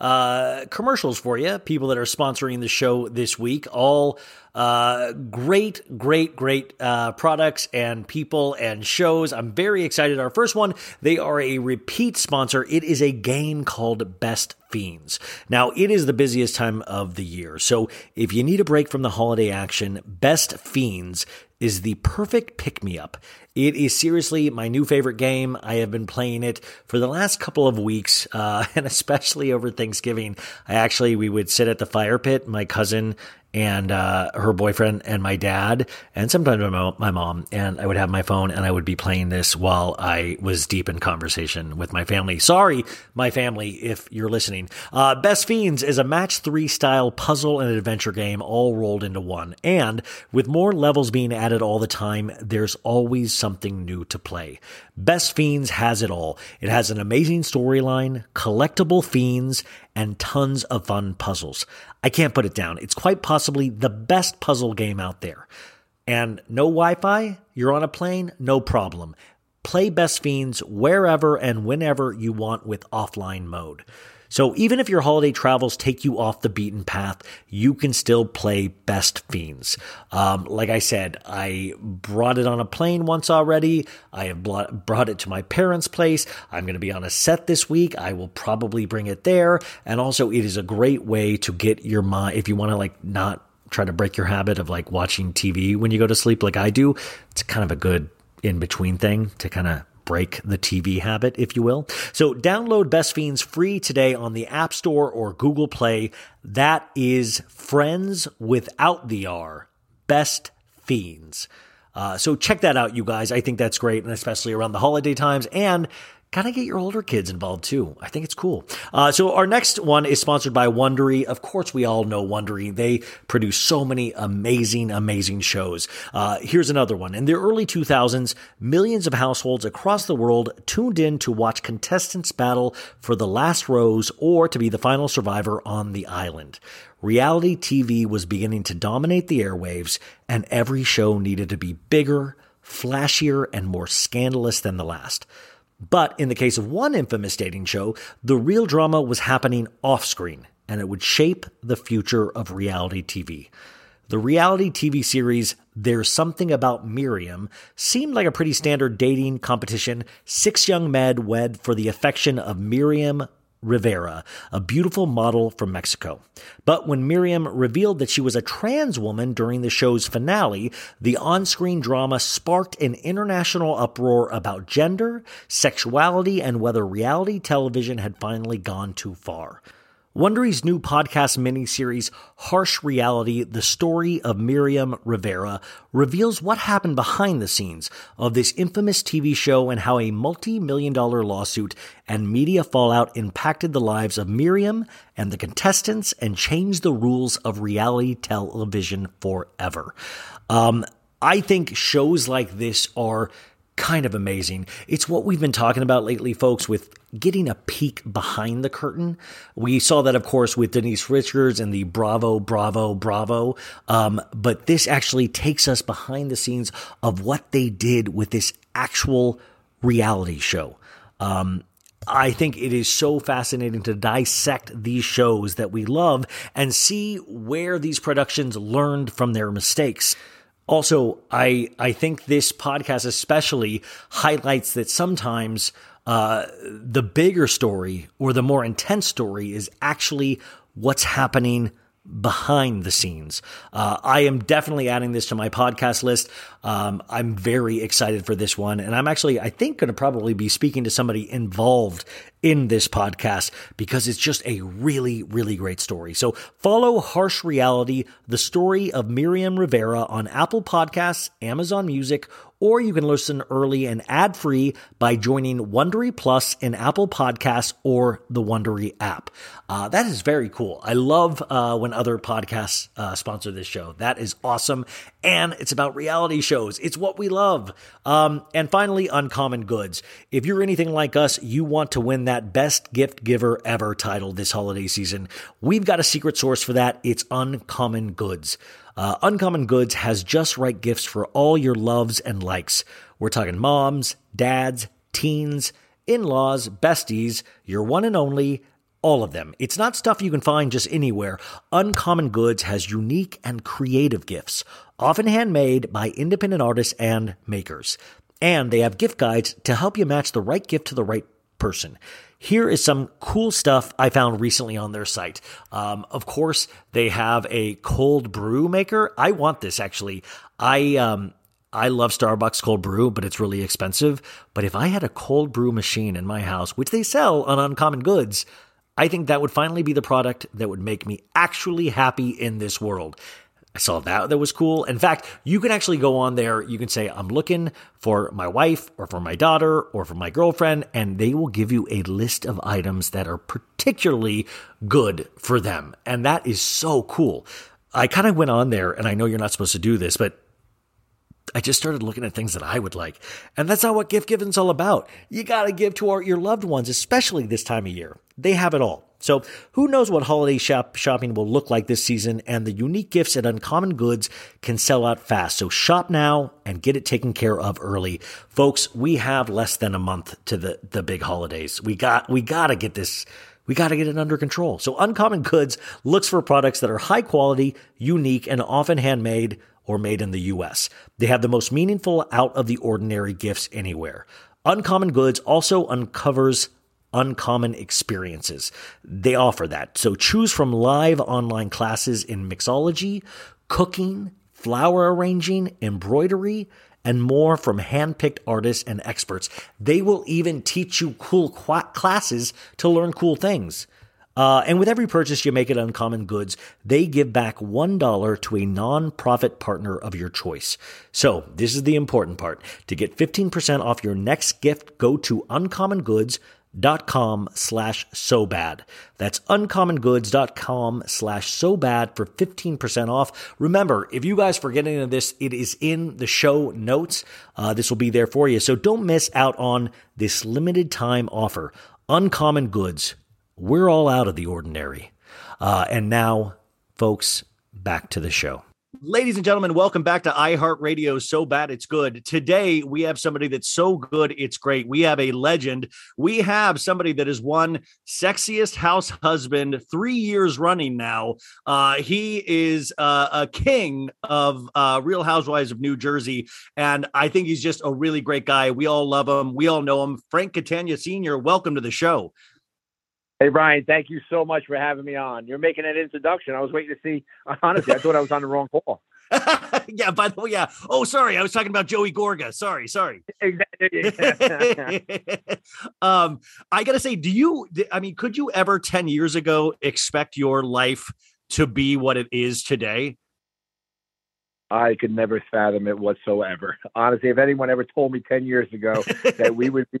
uh, commercials for you, people that are sponsoring the show this week. All uh, great, great, great uh, products and people and shows. I'm very excited. Our first one, they are a repeat sponsor. It is a game called Best Fiends. Now, it is the busiest time of the year. So if you need a break from the holiday action, Best Fiends is the perfect pick me up. It is seriously my new favorite game. I have been playing it for the last couple of weeks, uh, and especially over Thanksgiving. I actually, we would sit at the fire pit, my cousin and uh, her boyfriend and my dad, and sometimes my mom, and I would have my phone and I would be playing this while I was deep in conversation with my family. Sorry, my family, if you're listening. Uh, Best Fiends is a match three style puzzle and adventure game all rolled into one. And with more levels being added all the time, there's always something new to play. Best Fiends has it all. It has an amazing storyline, collectible fiends, and tons of fun puzzles. I can't put it down. It's quite possibly the best puzzle game out there. And no Wi Fi, you're on a plane, no problem. Play Best Fiends wherever and whenever you want with offline mode. So even if your holiday travels take you off the beaten path, you can still play Best Fiends. Um, like I said, I brought it on a plane once already. I have brought it to my parents' place. I'm going to be on a set this week. I will probably bring it there. And also, it is a great way to get your mind, if you want to like not try to break your habit of like watching TV when you go to sleep like I do, it's kind of a good in between thing to kind of break the TV habit, if you will. So download Best Fiends free today on the App Store or Google Play. That is Friends without the R. Best Fiends. Uh, so check that out, you guys. I think that's great, and especially around the holiday times. And kind of get your older kids involved too. I think it's cool. Uh, so our next one is sponsored by Wondery. Of course, we all know Wondery. They produce so many amazing, amazing shows. Uh, here's another one. In the early 2000s, millions of households across the world tuned in to watch contestants battle for the last rose or to be the final survivor on the island. Reality TV was beginning to dominate the airwaves, and every show needed to be bigger, flashier, and more scandalous than the last. But in the case of one infamous dating show, the real drama was happening off screen, and it would shape the future of reality TV. The reality TV series There's Something About Miriam seemed like a pretty standard dating competition. Six young men wed for the affection of Miriam Rivera, a beautiful model from Mexico. But when Miriam revealed that she was a trans woman during the show's finale, the on screen drama sparked an international uproar about gender, sexuality, and whether reality television had finally gone too far. Wondery's new podcast miniseries, Harsh Reality The Story of Miriam Rivera, reveals what happened behind the scenes of this infamous TV show and how a multi million dollar lawsuit and media fallout impacted the lives of Miriam and the contestants and changed the rules of reality television forever. Um, I think shows like this are kind of amazing. It's what we've been talking about lately, folks, with getting a peek behind the curtain. We saw that, of course, with Denise Richards and the Bravo, Bravo, Bravo. Um, but this actually takes us behind the scenes of what they did with this actual reality show. Um, I think it is so fascinating to dissect these shows that we love and see where these productions learned from their mistakes. Also, I I think this podcast especially highlights that sometimes uh, the bigger story or the more intense story is actually what's happening behind the scenes. Uh, I am definitely adding this to my podcast list. Um, I'm very excited for this one. And I'm actually, I think, going to probably be speaking to somebody involved in this podcast because it's just a really, really great story. So follow Harsh Reality, the story of Miriam Rivera on Apple Podcasts, Amazon Music, or you can listen early and ad free by joining Wondery Plus in Apple Podcasts or the Wondery app. Uh, that is very cool. I love uh, when other podcasts uh, sponsor this show. That is awesome. And it's about reality shows. It's what we love. Um, and finally, Uncommon Goods. If you're anything like us, you want to win that Best Gift Giver Ever title this holiday season. We've got a secret source for that. It's Uncommon Goods. Uh, Uncommon Goods has just right gifts for all your loves and likes. We're talking moms, dads, teens, in laws, besties, your one and only, all of them. It's not stuff you can find just anywhere. Uncommon Goods has unique and creative gifts, often handmade by independent artists and makers. And they have gift guides to help you match the right gift to the right person. Here is some cool stuff I found recently on their site. Um, of course, they have a cold brew maker. I want this actually. I um, I love Starbucks cold brew, but it's really expensive. But if I had a cold brew machine in my house, which they sell on Uncommon Goods, I think that would finally be the product that would make me actually happy in this world. I saw that that was cool. In fact, you can actually go on there. You can say, I'm looking for my wife or for my daughter or for my girlfriend, and they will give you a list of items that are particularly good for them. And that is so cool. I kind of went on there, and I know you're not supposed to do this, but I just started looking at things that I would like. And that's not what gift giving's all about. You got to give to our, your loved ones, especially this time of year. They have it all. So, who knows what holiday shop shopping will look like this season, and the unique gifts and Uncommon Goods can sell out fast. So, shop now and get it taken care of early. Folks, we have less than a month to the, the big holidays. We got we got to get this we got to get it under control. So, Uncommon Goods looks for products that are high quality, unique, and often handmade or made in the US. They have the most meaningful, out of the ordinary gifts anywhere. Uncommon Goods also uncovers uncommon experiences. They offer that. So choose from live online classes in mixology, cooking, flower arranging, embroidery, and more from handpicked artists and experts. They will even teach you cool qu- classes to learn cool things. Uh, and with every purchase you make at Uncommon Goods, they give back $1 to a nonprofit partner of your choice. So this is the important part. To get 15% off your next gift, go to uncommongoods.com slash so bad. That's uncommongoods.com slash so bad for 15% off. Remember, if you guys forget any of this, it is in the show notes. Uh, this will be there for you. So don't miss out on this limited time offer. Uncommon Goods we're all out of the ordinary. Uh, and now, folks, back to the show. Ladies and gentlemen, welcome back to iHeartRadio. So bad it's good. Today we have somebody that's so good it's great. We have a legend. We have somebody that has won sexiest house husband three years running now. Uh, he is uh, a king of uh, Real Housewives of New Jersey, and I think he's just a really great guy. We all love him. We all know him. Frank Catania Senior. Welcome to the show. Hey Brian, thank you so much for having me on. You're making an introduction. I was waiting to see. Honestly, I thought I was on the wrong call. yeah, by the way, yeah. Oh, sorry, I was talking about Joey Gorga. Sorry, sorry. um, I gotta say, do you? I mean, could you ever ten years ago expect your life to be what it is today? I could never fathom it whatsoever. Honestly, if anyone ever told me ten years ago that we would be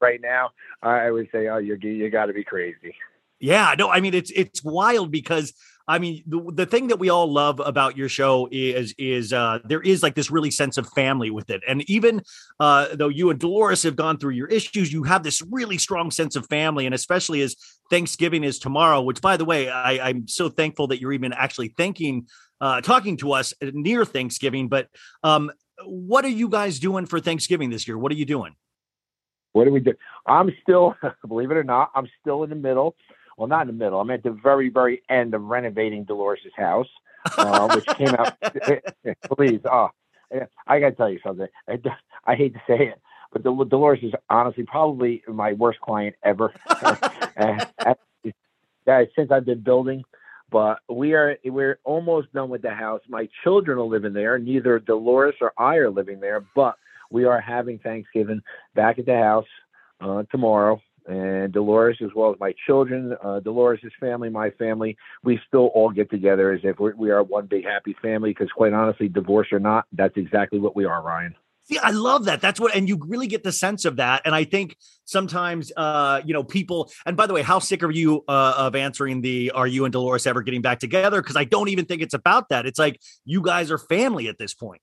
right now, I would say, oh, you you got to be crazy. Yeah, no, I mean it's it's wild because I mean the the thing that we all love about your show is is uh there is like this really sense of family with it. And even uh though you and Dolores have gone through your issues, you have this really strong sense of family and especially as Thanksgiving is tomorrow, which by the way, I I'm so thankful that you're even actually thinking uh talking to us near Thanksgiving, but um what are you guys doing for Thanksgiving this year? What are you doing? What do we do? I'm still, believe it or not, I'm still in the middle. Well, not in the middle. I'm at the very, very end of renovating Dolores' house, uh, which came out. please, oh, I got to tell you something. I, I hate to say it, but Dolores is honestly probably my worst client ever. Uh, uh, since I've been building, but we are we're almost done with the house. My children are living there. Neither Dolores or I are living there, but we are having Thanksgiving back at the house uh, tomorrow. and Dolores, as well as my children, uh, Dolores' family, my family, we still all get together as if we're, we are one big happy family. Because quite honestly, divorce or not, that's exactly what we are, Ryan. See, I love that. That's what, and you really get the sense of that. And I think sometimes, uh, you know, people. And by the way, how sick are you uh, of answering the "Are you and Dolores ever getting back together?" Because I don't even think it's about that. It's like you guys are family at this point.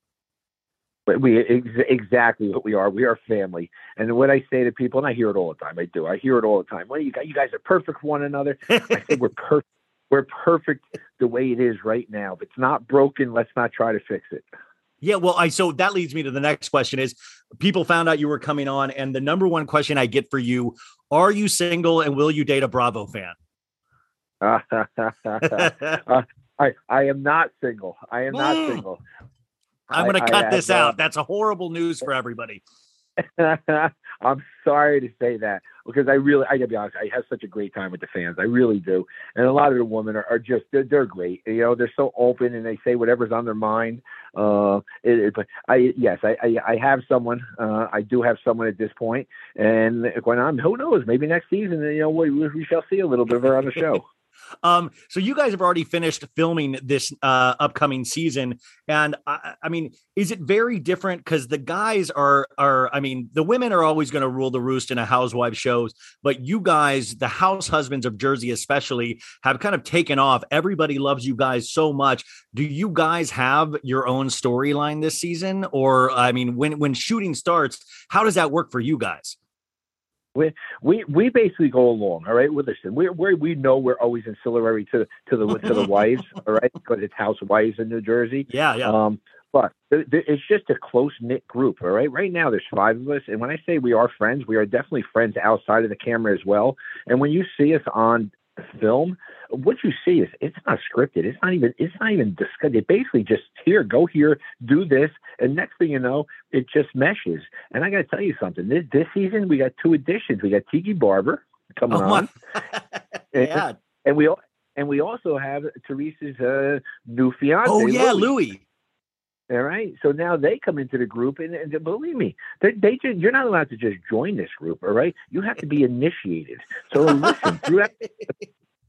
But we ex- exactly what we are. We are family. And what I say to people, and I hear it all the time. I do. I hear it all the time. Well, you guys, you guys are perfect for one another. I say we're perfect. We're perfect the way it is right now. If it's not broken, let's not try to fix it. Yeah, well, I so that leads me to the next question is people found out you were coming on and the number one question I get for you, are you single and will you date a Bravo fan? uh, I I am not single. I am not single. I'm going I- to I cut have, this uh, out. That's a horrible news for everybody. I'm sorry to say that because I really, I gotta be honest, I have such a great time with the fans. I really do, and a lot of the women are, are just they're, they're great. You know, they're so open and they say whatever's on their mind. Uh, it, it- but I yes, I, I I have someone. Uh, I do have someone at this point, and going on, who knows? Maybe next season, you know, we, we shall see a little bit of her on the show. Um, so you guys have already finished filming this uh, upcoming season, and I, I mean, is it very different? Because the guys are are, I mean, the women are always going to rule the roost in a housewife shows, but you guys, the house husbands of Jersey especially, have kind of taken off. Everybody loves you guys so much. Do you guys have your own storyline this season, or I mean, when when shooting starts, how does that work for you guys? We we we basically go along. All right, well, listen, we we we know we're always ancillary to to the to the wives. All right, because it's housewives in New Jersey. Yeah, yeah. Um, but th- th- it's just a close knit group. All right, right now there's five of us, and when I say we are friends, we are definitely friends outside of the camera as well. And when you see us on film, what you see is it's not scripted. It's not even it's not even discussed. It basically just here, go here, do this, and next thing you know, it just meshes. And I got to tell you something. This this season we got two additions. We got Tiki Barber coming Oh, on, and, yeah. and we and we also have Teresa's uh, new fiance. Oh yeah, Louis. Louis. All right. So now they come into the group, and, and believe me, they, they just, you're not allowed to just join this group. All right. You have to be initiated. So listen, throughout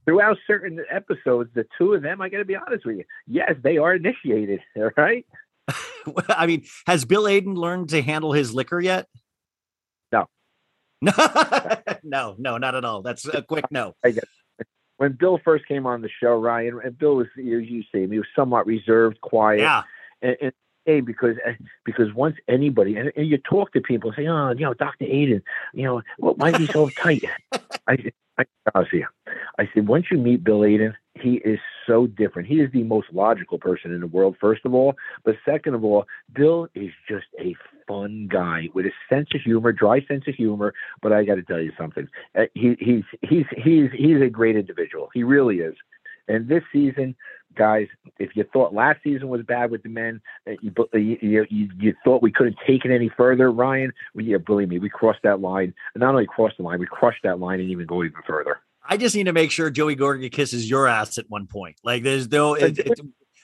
throughout certain episodes, the two of them, I got to be honest with you. Yes, they are initiated. All right. I mean, has Bill Aydin learned to handle his liquor yet? No. No, no, no, not at all. That's a quick no. When Bill first came on the show, Ryan, and Bill was, you, you see him, he was somewhat reserved, quiet. Yeah. And, and hey, because eh, because once anybody and, and you talk to people, say, oh, you know, Doctor Aydin, you know, well, why is he so tight? I, I, see. I said, once you meet Bill Aydin, he is so different. He is the most logical person in the world, first of all, but second of all, Bill is just a fun guy with a sense of humor, dry sense of humor. But I got to tell you something. Uh, he, he's he's he's he's a great individual. He really is. And this season, guys, if you thought last season was bad with the men, you you, you, you thought we couldn't take it any further, Ryan. Well, yeah, believe me, we crossed that line. And not only crossed the line, we crushed that line and even go even further. I just need to make sure Joey Gorga kisses your ass at one point. Like, there's no it, it-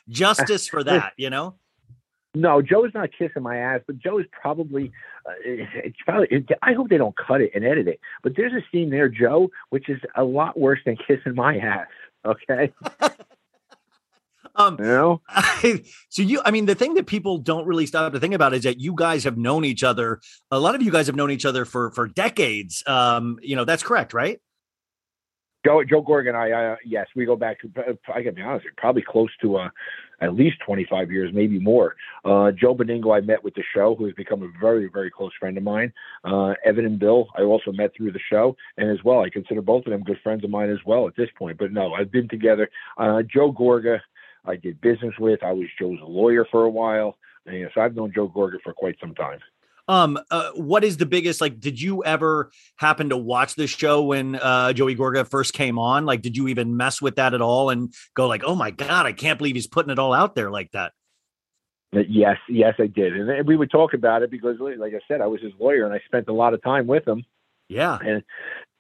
justice for that, you know? No, Joe's not kissing my ass, but Joe is probably. Uh, it's probably. It, I hope they don't cut it and edit it. But there's a scene there, Joe, which is a lot worse than kissing my ass. Okay, Um, you know. so you, I mean, the thing that people don't really stop to think about is that you guys have known each other. A lot of you guys have known each other for for decades. Um, you know, that's correct, right? Joe, Joe Gorgon, I, uh, yes, we go back to, I gotta be honest, probably close to uh, at least 25 years, maybe more. Uh, Joe Benigno, I met with the show, who has become a very, very close friend of mine. Uh, Evan and Bill, I also met through the show. And as well, I consider both of them good friends of mine as well at this point. But no, I've been together. Uh, Joe Gorga, I did business with. I was Joe's lawyer for a while. And, you know, so I've known Joe Gorga for quite some time. Um, uh, what is the biggest? Like, did you ever happen to watch the show when uh, Joey Gorga first came on? Like, did you even mess with that at all and go like, "Oh my god, I can't believe he's putting it all out there like that"? Uh, Yes, yes, I did. And we would talk about it because, like I said, I was his lawyer and I spent a lot of time with him. Yeah, And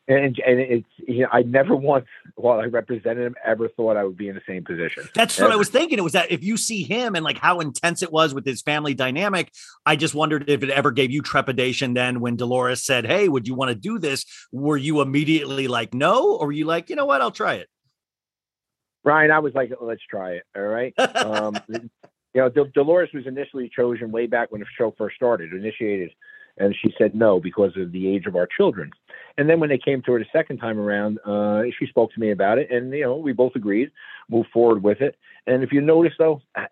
and and it's you know, I never once while I represented him ever thought I would be in the same position. That's what I was thinking. It was that if you see him and like how intense it was with his family dynamic, I just wondered if it ever gave you trepidation then when Dolores said, Hey, would you want to do this? Were you immediately like, no? Or were you like, you know what, I'll try it? Ryan, I was like, let's try it. All right. Um, you know, Del- Dolores was initially chosen way back when the show first started, initiated, and she said no because of the age of our children. And then when they came to her the second time around, uh, she spoke to me about it, and you know, we both agreed, moved forward with it. And if you notice, though, I,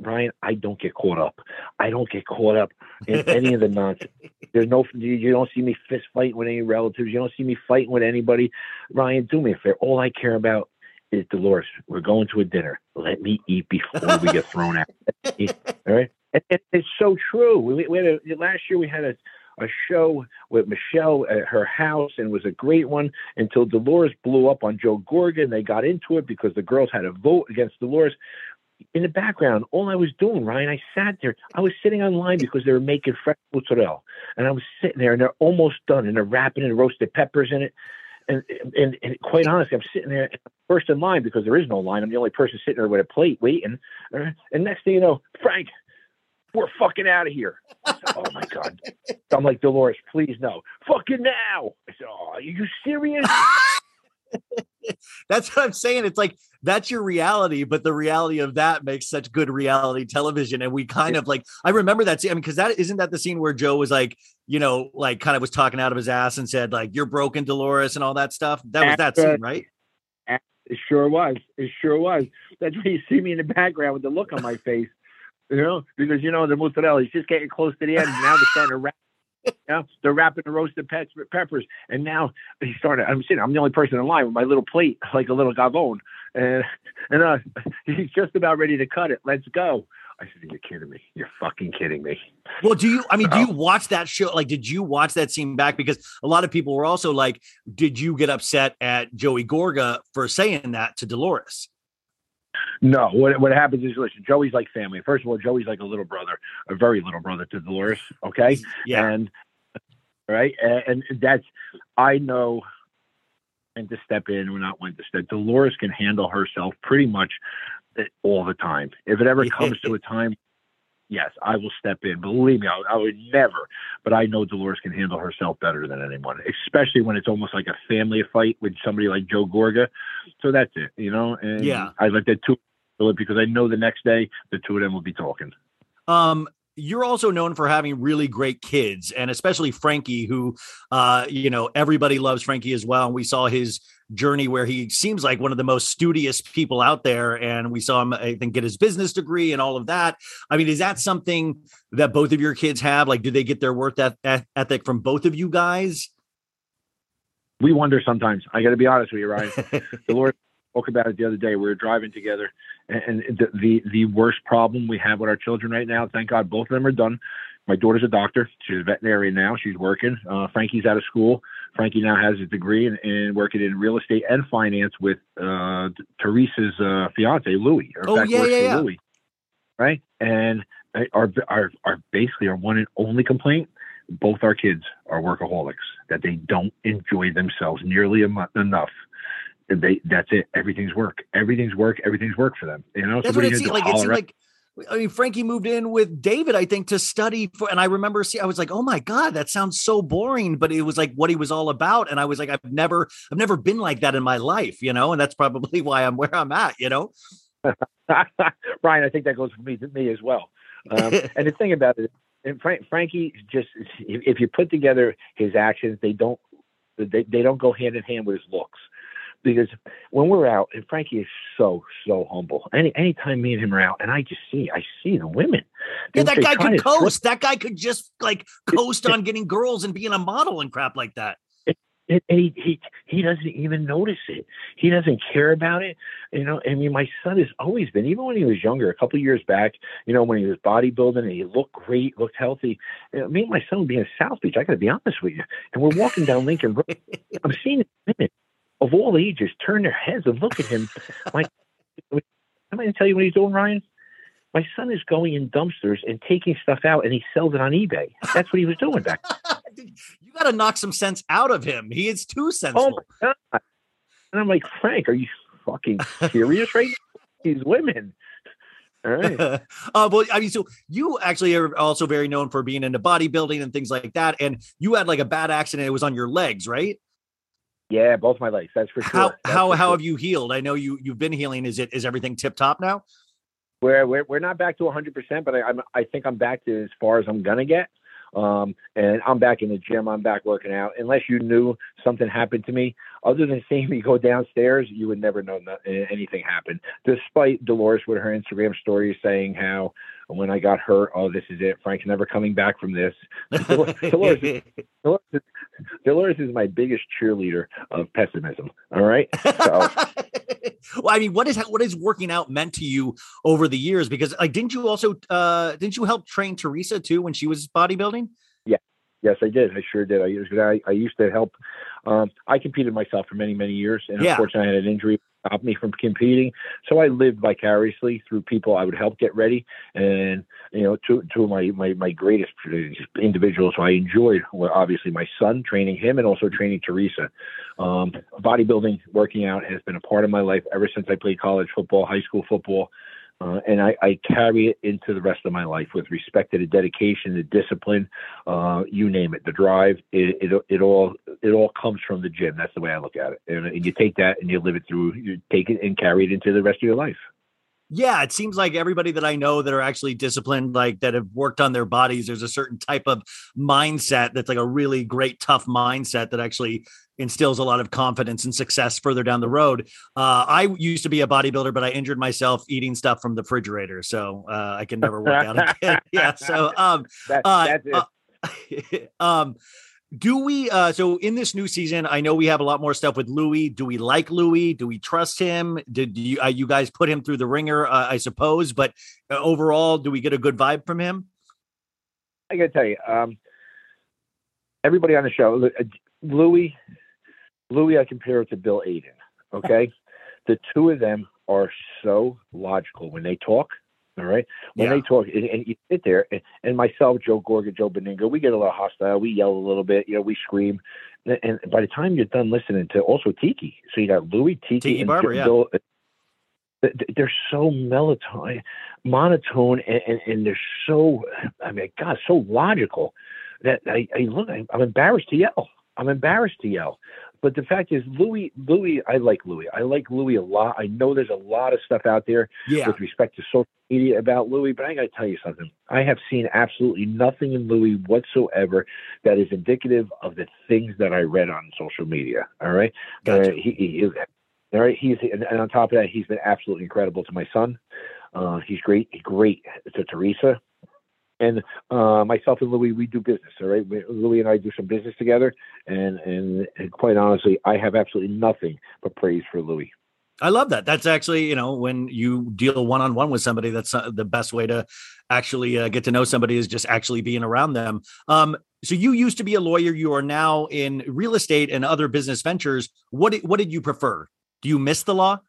Ryan, I don't get caught up. I don't get caught up in any of the nonsense. There's no, you, don't see me fist fighting with any relatives. You don't see me fighting with anybody. Ryan, do me a favor. All I care about is Dolores. We're going to a dinner. Let me eat before we get thrown out. All right. And, and it's so true. We, we had a, last year we had a, a show with Michelle at her house and was a great one until Dolores blew up on Joe Gorga and they got into it because the girls had a vote against Dolores. In the background, all I was doing, Ryan, I sat there. I was sitting online because they were making fresh mozzarella, and I was sitting there, and they're almost done, and they're wrapping in roasted peppers in it. And, and and quite honestly, I'm sitting there first in line because there is no line. I'm the only person sitting there with a plate waiting. And next thing you know, Frank, we're fucking out of here. Said, oh my god! I'm like Dolores, please no, fucking now. I said, oh, are you serious? That's what I'm saying. It's like that's your reality, but the reality of that makes such good reality television. And we kind of like, I remember that scene. I mean, because that isn't that the scene where Joe was like, you know, like kind of was talking out of his ass and said, like, you're broken, Dolores, and all that stuff. That was that scene, right? It sure was. It sure was. That's when you see me in the background with the look on my face. You know, because you know the mozzarella is just getting close to the end. Now they're starting to wrap. You know, they're wrapping the roasted pe- peppers, and now he started. I'm sitting. I'm the only person in line with my little plate, like a little gavone, and and uh, he's just about ready to cut it. Let's go. I said, "You're kidding me. You're fucking kidding me." Well, do you? I mean, do you watch that show? Like, did you watch that scene back? Because a lot of people were also like, did you get upset at Joey Gorga for saying that to Dolores? No, what what happens is listen, Joey's like family. First of all, Joey's like a little brother, a very little brother to Dolores. Okay, Yeah. and right, and, and that's I know when to step in or not when to step. Dolores can handle herself pretty much eh, all the time. If it ever comes to a time, yes, I will step in. Believe me, I, I would never, but I know Dolores can handle herself better than anyone, especially when it's almost like a family fight with somebody like Joe Gorga. So that's it, you know. And Yeah. I let that two because I know the next day the two of them will be talking. Um, you're also known for having really great kids, and especially Frankie, who, uh, you know, everybody loves Frankie as well. And we saw his journey where he seems like one of the most studious people out there, and we saw him, I think, get his business degree and all of that. I mean, is that something that both of your kids have? Like, do they get their work eth- eth- ethic from both of you guys? We wonder sometimes. I got to be honest with you, Ryan. Dolores spoke about it the other day. We were driving together, and, and the, the the worst problem we have with our children right now. Thank God, both of them are done. My daughter's a doctor. She's a veterinarian now. She's working. Uh, Frankie's out of school. Frankie now has his degree and, and working in real estate and finance with uh, Teresa's uh, fiance, Louis. Or Oh, fact, yeah, yeah, yeah. Louis. Right, and our our our basically our one and only complaint. Both our kids are workaholics. That they don't enjoy themselves nearly enough they that's it. Everything's work. Everything's work. Everything's work for them. You know. That's so what it you seemed like. It seemed like. I mean, Frankie moved in with David, I think, to study for, and I remember see, I was like, "Oh my god, that sounds so boring," but it was like what he was all about, and I was like, "I've never, I've never been like that in my life," you know, and that's probably why I'm where I'm at, you know. Brian, I think that goes for me me as well. Um, and the thing about it, and Frank, Frankie just if, if you put together his actions, they don't they, they don't go hand in hand with his looks. Because when we're out, and Frankie is so so humble. Any anytime me and him are out, and I just see I see the women. Yeah, that guy could coast. That guy could just like coast on getting girls and being a model and crap like that. and, and he, he he doesn't even notice it. He doesn't care about it. You know, I mean, my son has always been, even when he was younger, a couple of years back. You know, when he was bodybuilding and he looked great, looked healthy. You know, me and my son would be in South Beach. I got to be honest with you, and we're walking down Lincoln Road. I'm seeing women of all ages turn their heads and look at him. Like, I'm going to tell you what he's doing, Ryan. My son is going in dumpsters and taking stuff out, and he sells it on eBay. That's what he was doing back. you got to knock some sense out of him. He is too Oh sensible. my god! And I'm like, Frank, are you fucking serious right now? These women. All right. uh, well, I mean, so you actually are also very known for being into bodybuilding and things like that. And you had like a bad accident; it was on your legs, right? Yeah, both my legs. That's for sure. How That's how how sure. have you healed? I know you you've been healing. Is it is everything tip top now? We're, we're we're not back to 100, percent but I, I'm I think I'm back to as far as I'm gonna get. Um, and I'm back in the gym. I'm back working out. Unless you knew something happened to me, other than seeing me go downstairs, you would never know no, anything happened. Despite Dolores with her Instagram story saying how when I got hurt, oh, this is it. Frank's never coming back from this. Dolores, Dolores, Dolores, is- Dolores is my biggest cheerleader of pessimism. All right. So well, I mean, what is what is working out meant to you over the years? Because like, didn't you also uh didn't you help train Teresa too when she was bodybuilding? Yeah. Yes, I did. I sure did. I used I, I used to help. Um, I competed myself for many many years, and Yeah. unfortunately, I had an injury stopped me from competing. So I lived vicariously through people I would help get ready, and you know, two two of my my my greatest individuals who I enjoyed were obviously my son, training him, and also training Teresa. Um, bodybuilding, working out has been a part of my life ever since I played college football, high school football. Uh, and I, I carry it into the rest of my life with respect to the dedication, the discipline, uh, you name it, the drive. It, it it all it all comes from the gym. That's the way I look at it. And, and you take that and you live it through. You take it and carry it into the rest of your life. Yeah, it seems like everybody that I know that are actually disciplined, like that have worked on their bodies, there's a certain type of mindset that's like a really great, tough mindset that actually instills a lot of confidence and success further down the road. Uh, I used to be a bodybuilder, but I injured myself eating stuff from the refrigerator, so uh, I can never work out again. yeah, so um, That, uh, that's it. uh, um, do we? Uh, so in this new season, I know we have a lot more stuff with Louis. Do we like Louis? Do we trust him? Did you uh, you guys put him through the ringer? Uh, I suppose, but uh, overall, do we get a good vibe from him? I got to tell you, um, everybody on the show, Louis, Louis, I compare it to Bill Aydin. Okay, the two of them are so logical when they talk. All right, when Yeah. they talk, and, and you sit there, and, and myself, Joe Gorga, Joe Benigno, we get a little hostile. We yell a little bit, you know, we scream, and, and by the time you're done listening to also Tiki, so you got Louis, Tiki, Tiki and Barber, yeah. Bill, uh, th- th- they're so monotone, monotone, and, and, and they're so, I mean, God, so logical that I, I look, I'm embarrassed to yell. I'm embarrassed to yell. But the fact is, Louis, Louis, I like Louis. I like Louis a lot. I know there's a lot of stuff out there Yeah, with respect to social media about Louis, but I got to tell you something. I have seen absolutely nothing in Louis whatsoever that is indicative of the things that I read on social media. All right. Gotcha. Uh, he, he is, all right. He's, and and on top of that, he's been absolutely incredible to my son. Uh, he's great, great to Teresa. And uh, myself and Louis, we do business. All right, we, Louis and I do some business together, and, and and quite honestly, I have absolutely nothing but praise for Louis. I love that. That's actually, you know, when you deal one on one with somebody, that's uh, the best way to actually uh, get to know somebody is just actually being around them. Um, so you used to be a lawyer. You are now in real estate and other business ventures. What did, what did you prefer? Do you miss the law?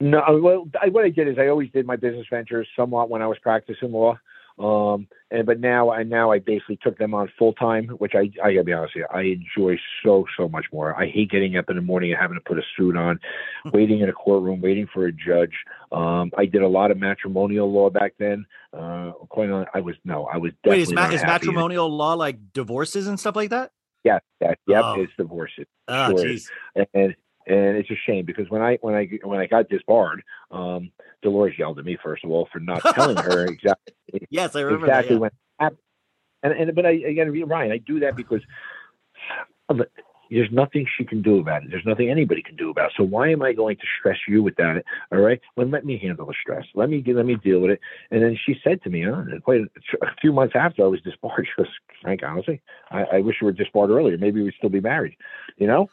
No, well, I, what I did is I always did my business ventures somewhat when I was practicing law. Um, and but now I now I basically took them on full time, which I I gotta be honest with you, I enjoy so so much more. I hate getting up in the morning and having to put a suit on, waiting in a courtroom, waiting for a judge. Um, I did a lot of matrimonial law back then. Uh, quite honest, I was no, I was Wait, definitely is, ma- is matrimonial law like divorces and stuff like that? Yeah, yeah, yep, Oh. it's divorces. Ah, Sure. and and it's a shame because when I when I when I got disbarred, um, Dolores yelled at me first of all for not telling her exactly Yes, I remember exactly that. when. hap- And and but I again, Ryan, I do that because there's nothing she can do about it. There's nothing anybody can do about it. So why am I going to stress you with that? All right, well, let me handle the stress. Let me let me deal with it. And then she said to me, huh, quite a, a few months after I was disbarred, she goes, Frank, honestly, I, I wish you were disbarred earlier. Maybe we'd still be married. You know,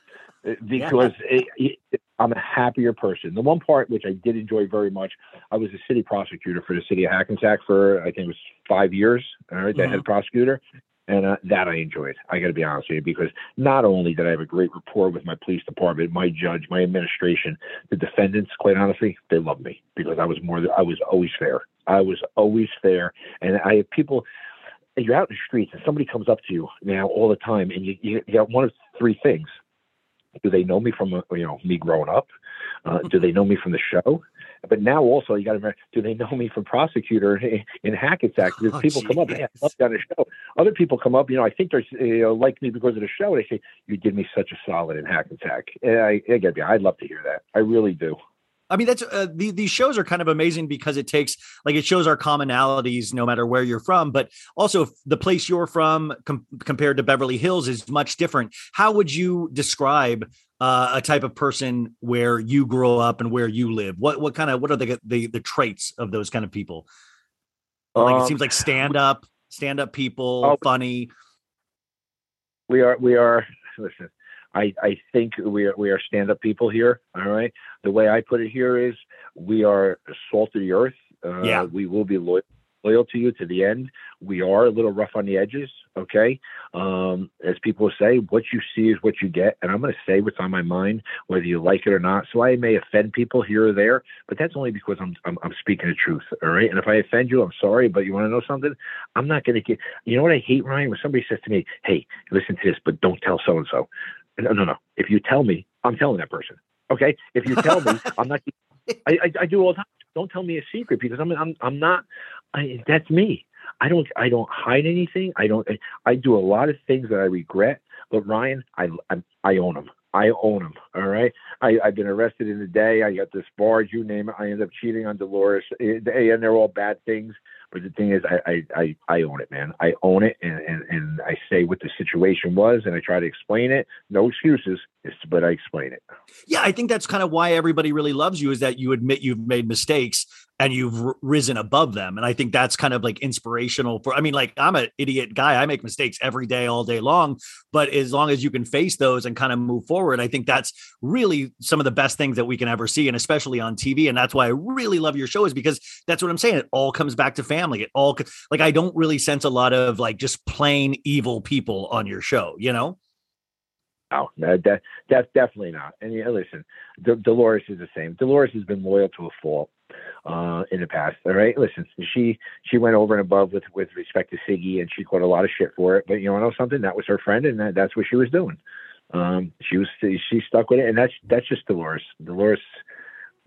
Because it, it, I'm a happier person. The one part which I did enjoy very much, I was a city prosecutor for the city of Hackensack for I think it was five years. All right, the head prosecutor, and uh, that I enjoyed. I got to be honest with you because not only did I have a great rapport with my police department, my judge, my administration, the defendants. Quite honestly, they loved me because I was more. I was always fair. I was always fair, and I have people you're out in the streets and somebody comes up to you now all the time and you, you, you got one of three things. Do they know me from, uh, you know, me growing up? Uh, do they know me from the show? But now also you got to remember, do they know me from prosecutor in, Hackensack? Because Oh, people come up, hey, I love you on the show. Other people come up, you know, I think they're you know, like me because of the show. They say you did me such a solid in Hackensack. And I, I get you. I'd love to hear that. I really do. I mean, that's uh, the, these shows are kind of amazing because it takes like it shows our commonalities no matter where you're from, but also if the place you're from com- compared to Beverly Hills is much different. How would you describe uh, a type of person where you grow up and where you live? What what kind of what are the the, the traits of those kind of people? Like it Um, seems like stand up, stand up people, Oh. funny. we are we are listen i i think we are we are stand up people here all right? The way i put it here is we are salt of the earth. Uh, Yeah. we will be loyal loyal to you to the end. We are a little rough on the edges okay? Um as people say what you see is what you get and i'm going to say what's on my mind whether you like it or not. So i may offend people here or there but that's only because i'm i'm, I'm speaking the truth all right? And if i offend you i'm sorry but you want to know something? I'm not going to get you know what i hate ryan? When somebody says to me hey listen to this but don't tell so and so no no no if you tell me i'm telling that person okay if you tell me i'm not I, I i do all the time don't tell me a secret because i'm i'm, I'm not I, that's me i don't i don't hide anything i don't i do a lot of things that i regret but ryan i i, I own them I own them. All right. I, I've been arrested in the day. I got disbarred. You name it. I end up cheating on Dolores, Eh, and they're all bad things. But the thing is, I I, I, own it, man. I own it, and, and and I say what the situation was, and I try to explain it. No excuses, it's, but I explain it. Yeah, I think that's kind of why everybody really loves you is that you admit you've made mistakes and you've r- risen above them. And I think that's kind of like inspirational for, I mean, like I'm an idiot guy. I make mistakes every day, all day long. But as long as you can face those and kind of move forward, I think that's really some of the best things that we can ever see. And especially on TV. And that's why I really love your show is because that's what I'm saying. It all comes back to family. It all, like, I don't really sense a lot of like just plain evil people on your show, you know? No, no, that that's definitely not. And yeah, listen, D- Dolores is the same. Dolores has been loyal to a fault uh, in the past. All right, listen, she she went over and above with with respect to Siggy, and she caught a lot of shit for it. But you know something? That was her friend, and that, that's what she was doing. Um, she was she stuck with it, and that's that's just Dolores. Dolores,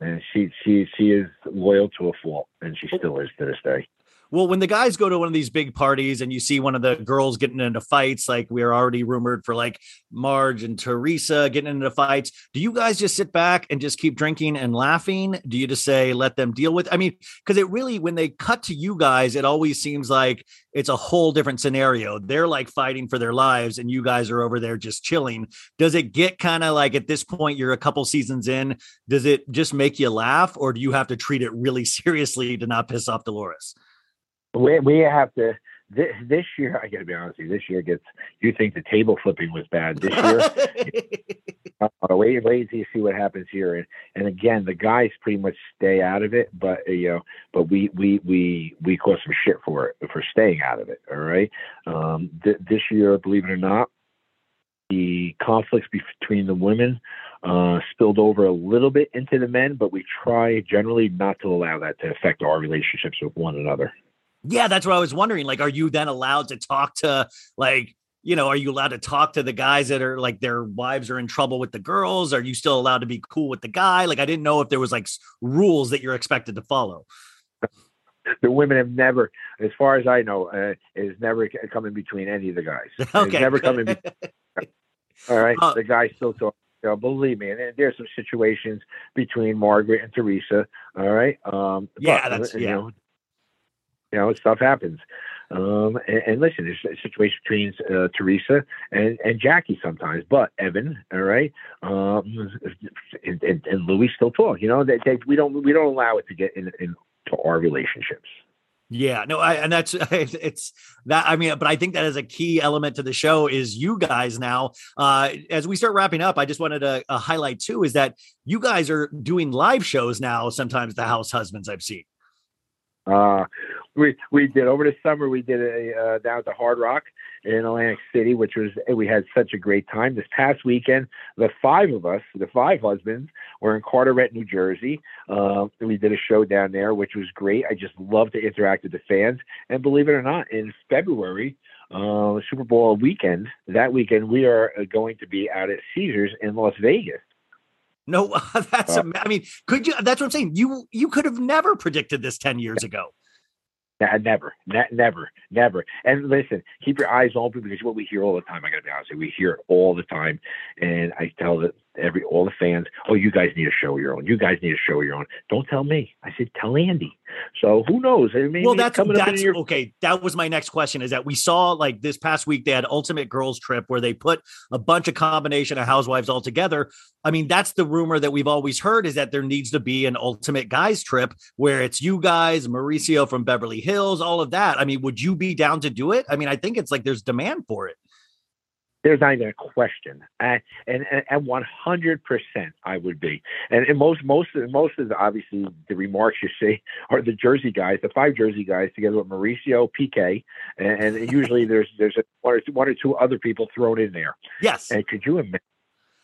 and she she she is loyal to a fault, and she still is to this day. Well, when the guys go to one of these big parties and you see one of the girls getting into fights, like we are already rumored for like Marge and Teresa getting into fights, do you guys just sit back and just keep drinking and laughing? Do you just say, let them deal with? I mean, because it really, when they cut to you guys, it always seems like it's a whole different scenario. They're like fighting for their lives and you guys are over there just chilling. Does it get kind of like at this point, you're a couple seasons in, does it just make you laugh or do you have to treat it really seriously to not piss off Dolores? We we have to this, this year. I got to be honest with you. This year gets. You think the table flipping was bad this year? uh, wait, wait till you see what happens here. And and again, the guys pretty much stay out of it, but uh, you know, but we we we we cause some shit for it for staying out of it. All right. Um, th- this year, believe it or not, the conflicts between the women uh, spilled over a little bit into the men, but we try generally not to allow that to affect our relationships with one another. Yeah, that's what I was wondering. Like, are you then allowed to talk to like, you know, are you allowed to talk to the guys that are like their wives are in trouble with the girls? Are you still allowed to be cool with the guy? Like, I didn't know if there was like rules that you're expected to follow. the women have never, as far as I know, uh, is never come in between any of the guys. Okay. never come in. Between, all right, Uh, the guys still talk. You know, believe me, and there's some situations between Margaret and Teresa. All right, um, Yeah, but, that's- you yeah. know, you know, stuff happens. Um, and, and listen, there's a situation between uh, Teresa and, and Jackie sometimes, but Evan, all right, um, and, and, and Louis still talk. You know, they, they, we don't we don't allow it to get in, into our relationships. Yeah, no, I, and that's it's that. I mean, but I think that is a key element to the show is you guys now. Uh, as we start wrapping up, I just wanted to uh, highlight too is that you guys are doing live shows now. Sometimes the house husbands I've seen. Uh, we we did over the summer. We did a uh, down at the Hard Rock, in Atlantic City, which was we had such a great time. This past weekend, the five of us, the five husbands, were in Carteret, New Jersey. Uh, we did a show down there, which was great. I just love to interact with the fans, and believe it or not, in February. Uh, Super Bowl weekend. That weekend, we are uh, going to be out at Caesars in Las Vegas. No, that's. Uh, I mean, could you? That's what I'm saying. You you could have never predicted this ten years ago. Never, ne- never, never. And listen, keep your eyes open because what we hear all the time. I got to be honest, with you, we hear it all the time, and I tell the every all the fans, oh, you guys need a show your own. You guys need a show your own. Don't tell me. I said tell Andy. So who knows? Mean, well, that's that's your- okay. That was my next question. Is that we saw like this past week they had Ultimate Girls Trip where they put a bunch of combination of housewives all together. I mean, that's the rumor that we've always heard is that there needs to be an Ultimate Guys Trip where it's you guys, Mauricio from Beverly Hills, all of that. I mean, would you be down to do it? I mean, I think it's like there's demand for it. There's not even a question, uh, and and one hundred percent I would be. And, and most most of most of the, obviously the remarks you see are the Jersey guys, the five Jersey guys together with Mauricio, PK, and, and usually there's there's a, one or two, one or two other people thrown in there. Yes. And could you imagine?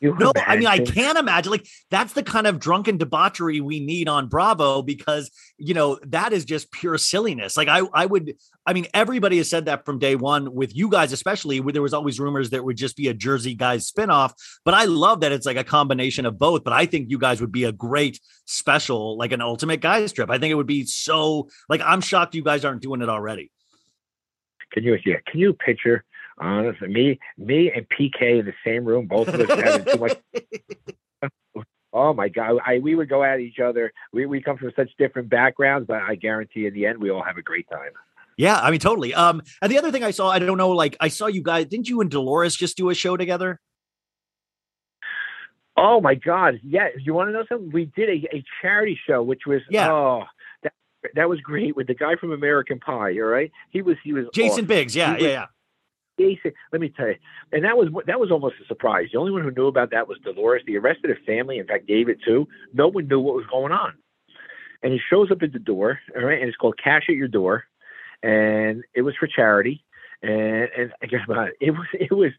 You no, I mean I can't imagine. Like that's the kind of drunken debauchery we need on Bravo because you know that is just pure silliness. Like I, I would. I mean, everybody has said that from day one with you guys, especially where there was always rumors that would just be a Jersey guys spinoff. But I love that it's like a combination of both. But I think you guys would be a great special, like an ultimate guys trip. I think it would be so. Like I'm shocked you guys aren't doing it already. Can you yeah? Can you picture Honestly, me, me and PK in the same room, both of us having too much. Oh my God! I we would go at each other. We we come from such different backgrounds, but I guarantee in the end we all have a great time. Yeah, I mean totally. Um, and the other thing I saw, I don't know, like I saw you guys. Didn't you and Dolores just do a show together? Oh my God! Yeah, you want to know something? We did a, a charity show, which was yeah. Oh, that that was great with the guy from American Pie. All right, he was he was Jason awesome. Biggs. Yeah, was, yeah, Jason, let me tell you, and that was that was almost a surprise. The only one who knew about that was Dolores. The rest of the family, in fact, David too. No one knew what was going on. And he shows up at the door, all right, and it's called Cash at Your Door, and it was for charity. And and I guess about it, it was it was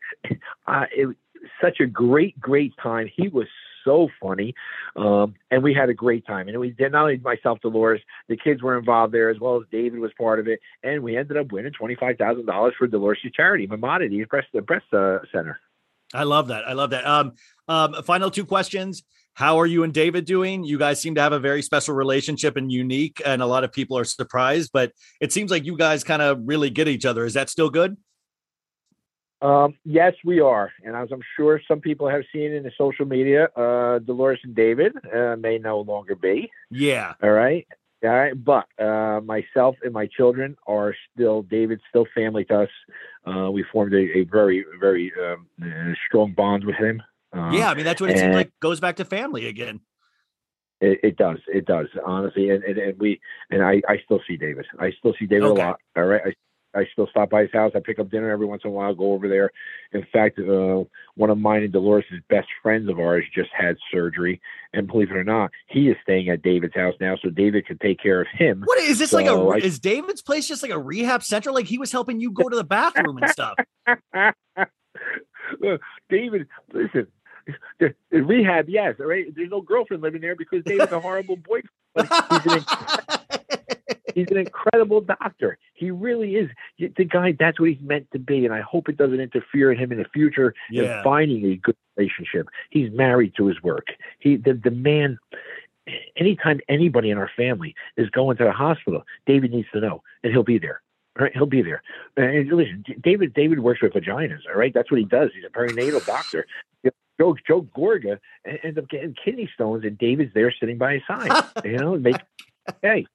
uh, it such a great great time. He was so funny. Um, and we had a great time. And we did not only myself, Dolores, the kids were involved there as well as David was part of it. And we ended up winning $25,000 for Dolores' charity, Maimonides Breast, the Breast uh, Center. I love that. I love that. Um, um, final two questions. How are you and David doing? You guys seem to have a very special relationship and unique, and a lot of people are surprised, but it seems like you guys kind of really get each other. Is that still good? Um, yes, we are, and as I'm sure some people have seen in the social media, uh, Dolores and David uh, may no longer be. Yeah. All right. All right. But uh, myself and my children are still David's still family to us. Uh, we formed a, a very, very um, uh, strong bond with him. Uh, yeah, I mean that's what it seems like. Goes back to family again. It, it, does. It does. Honestly, and, and, and, we and I, I still see David. I still see David okay. a lot. All right. I I still stop by his house. I pick up dinner every once in a while. Go over there. In fact, uh, one of mine and Dolores' best friends of ours just had surgery, and believe it or not, he is staying at David's house now, so David can take care of him. What is this so like a? I, is David's place just like a rehab center? Like he was helping you go to the bathroom and stuff. David, listen, the, the rehab, yes, all right. There's no girlfriend living there because David's a horrible boyfriend. An, he's an incredible doctor. He really is. The guy, that's what he's meant to be. And I hope it doesn't interfere in him in the future yeah. in finding a good relationship. He's married to his work. He, the, the man, anytime anybody in our family is going to the hospital, David needs to know, and he'll be there. All right, he'll be there. And listen, David. David works with vaginas. All right, that's what he does. He's a perinatal doctor. Joe Joe Gorga ends up getting kidney stones, and David's there sitting by his side. you know, make hey,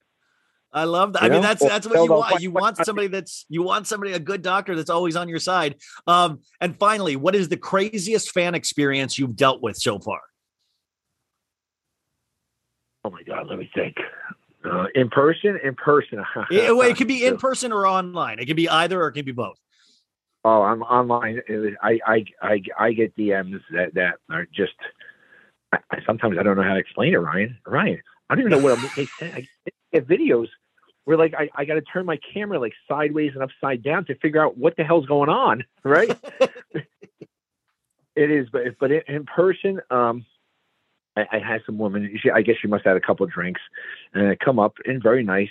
I love that. You I mean, that's that's what you want. You want somebody that's you want somebody a good doctor that's always on your side. Um, and finally, what is the craziest fan experience you've dealt with so far? Oh my God, let me think. Uh, in person, in person. it, it could be in person or online. It could be either, or it could be both. Oh, I'm online. I I I I get DMs that that are just. I, sometimes I don't know how to explain it, Ryan. Ryan, I don't even know what I'm. They say. I get videos where like I, I got to turn my camera like sideways and upside down to figure out what the hell's going on, right? it is, but but in, in person, um, I, I had some woman. She, I guess she must have had a couple of drinks, and I come up and very nice.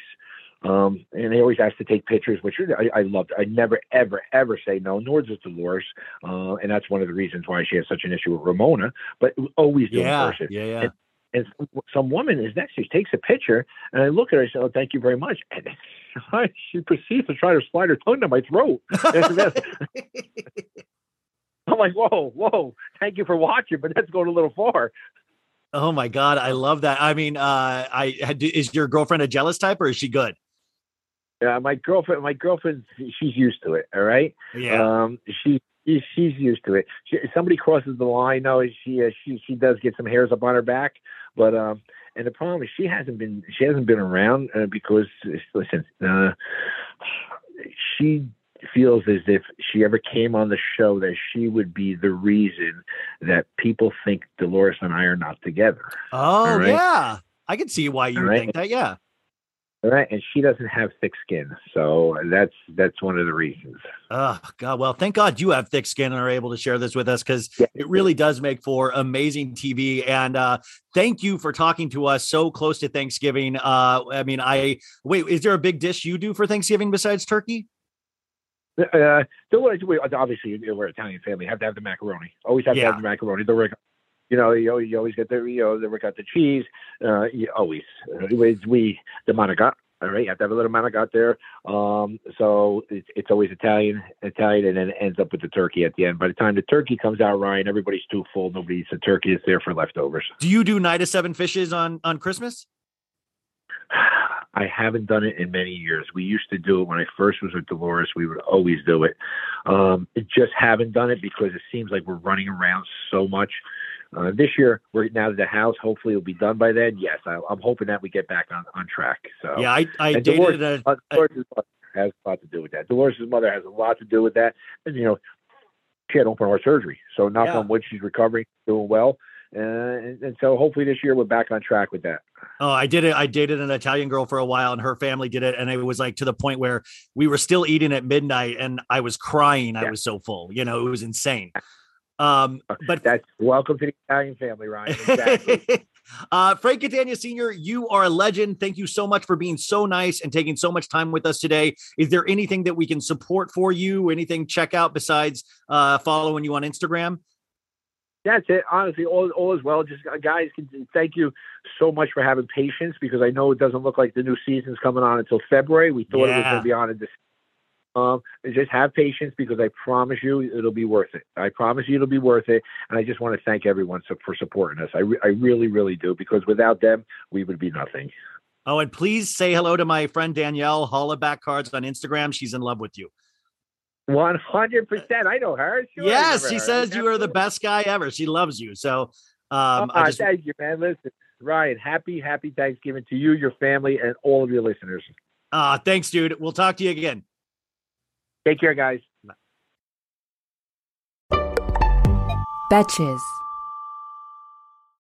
Um, and they always ask to take pictures, which I, I loved. I never, ever, ever say no, nor does Dolores. Uh, and that's one of the reasons why she has such an issue with Ramona, but always do Yeah, in person. yeah, yeah. And, and some, some woman is next. to She takes a picture, and I look at her. I say, "Oh, thank you very much." And she proceeds to try to slide her tongue down my throat. I'm like, "Whoa, whoa! Thank you for watching, but that's going a little far." Oh my god, I love that. I mean, uh, I had- is your girlfriend a jealous type or is she good? Yeah, my girlfriend, my girlfriend, she's used to it. All right. Yeah. Um, she, she she's used to it. She, somebody crosses the line, though. She uh, she she does get some hairs up on her back, but um, and the problem is she hasn't been she hasn't been around uh, because listen, uh, she feels as if she ever came on the show that she would be the reason that people think Dolores and I are not together. Oh right. yeah, I can see why you right. think that. Yeah. All right, and she doesn't have thick skin, so that's that's one of the reasons. Oh God. Well, thank God you have thick skin and are able to share this with us because Yeah. it really does make for amazing TV. And uh, thank you for talking to us so close to Thanksgiving. Uh, I mean, I wait. Is there a big dish you do for Thanksgiving besides turkey? Uh, Dolores, we, obviously we're an Italian family. Have to have the macaroni. Always have to have the macaroni. The work, you know, you always, you always get the you know the got the cheese. Uh, you always uh, we, the manigat. All right, you have to have a little manigat there. Um, so it's, it's always Italian, Italian, and then it ends up with the turkey at the end. By the time the turkey comes out, Ryan, everybody's too full. Nobody eats the turkey. It's there for leftovers. Do you do night of seven fishes on on Christmas? I haven't done it in many years. We used to do it when I first was with Dolores. We would always do it. Um, it just haven't done it because it seems like we're running around so much. Uh, this year, we're now to the house. Hopefully, it'll be done by then. Yes, I, I'm hoping that we get back on, on track. So Yeah, I I and dated Dolores, a, Dolores' mother has a lot to do with that. Dolores' mother has a lot to do with that. And you know, she had open heart surgery, so knock Yeah. on wood, she's recovering, doing well. Uh, and, and so hopefully this year we're back on track with that. Oh, I did it. I dated an Italian girl for a while, and her family did it, and it was like to the point where we were still eating at midnight, and I was crying. I was so full. You know, it was insane. Um, but That's welcome to the Italian family, Ryan. Exactly. uh, Frank Catania Sr., you are a legend. Thank you so much for being so nice and taking so much time with us today. Is there anything that we can support for you? Anything check out besides uh, following you on Instagram? That's it. Honestly, all, all is well. Just uh, guys, thank you so much for having patience because I know it doesn't look like the new season's coming on until February. We thought it was going to be on in this. Um, just have patience because I promise you it'll be worth it. I promise you it'll be worth it. And I just want to thank everyone so, for supporting us. I, re- I really, really do because without them, we would be nothing. Oh, and please say hello to my friend Danielle Hollaback Cards on Instagram. She's in love with you. One hundred percent. I know her. Sure yes, she her. says you are the best guy ever. She loves you. So um, I just thank you, man. Listen, Ryan, happy, happy Thanksgiving to you, your family, and all of your listeners. uh, thanks, dude. We'll talk to you again. Take care, guys. Betches.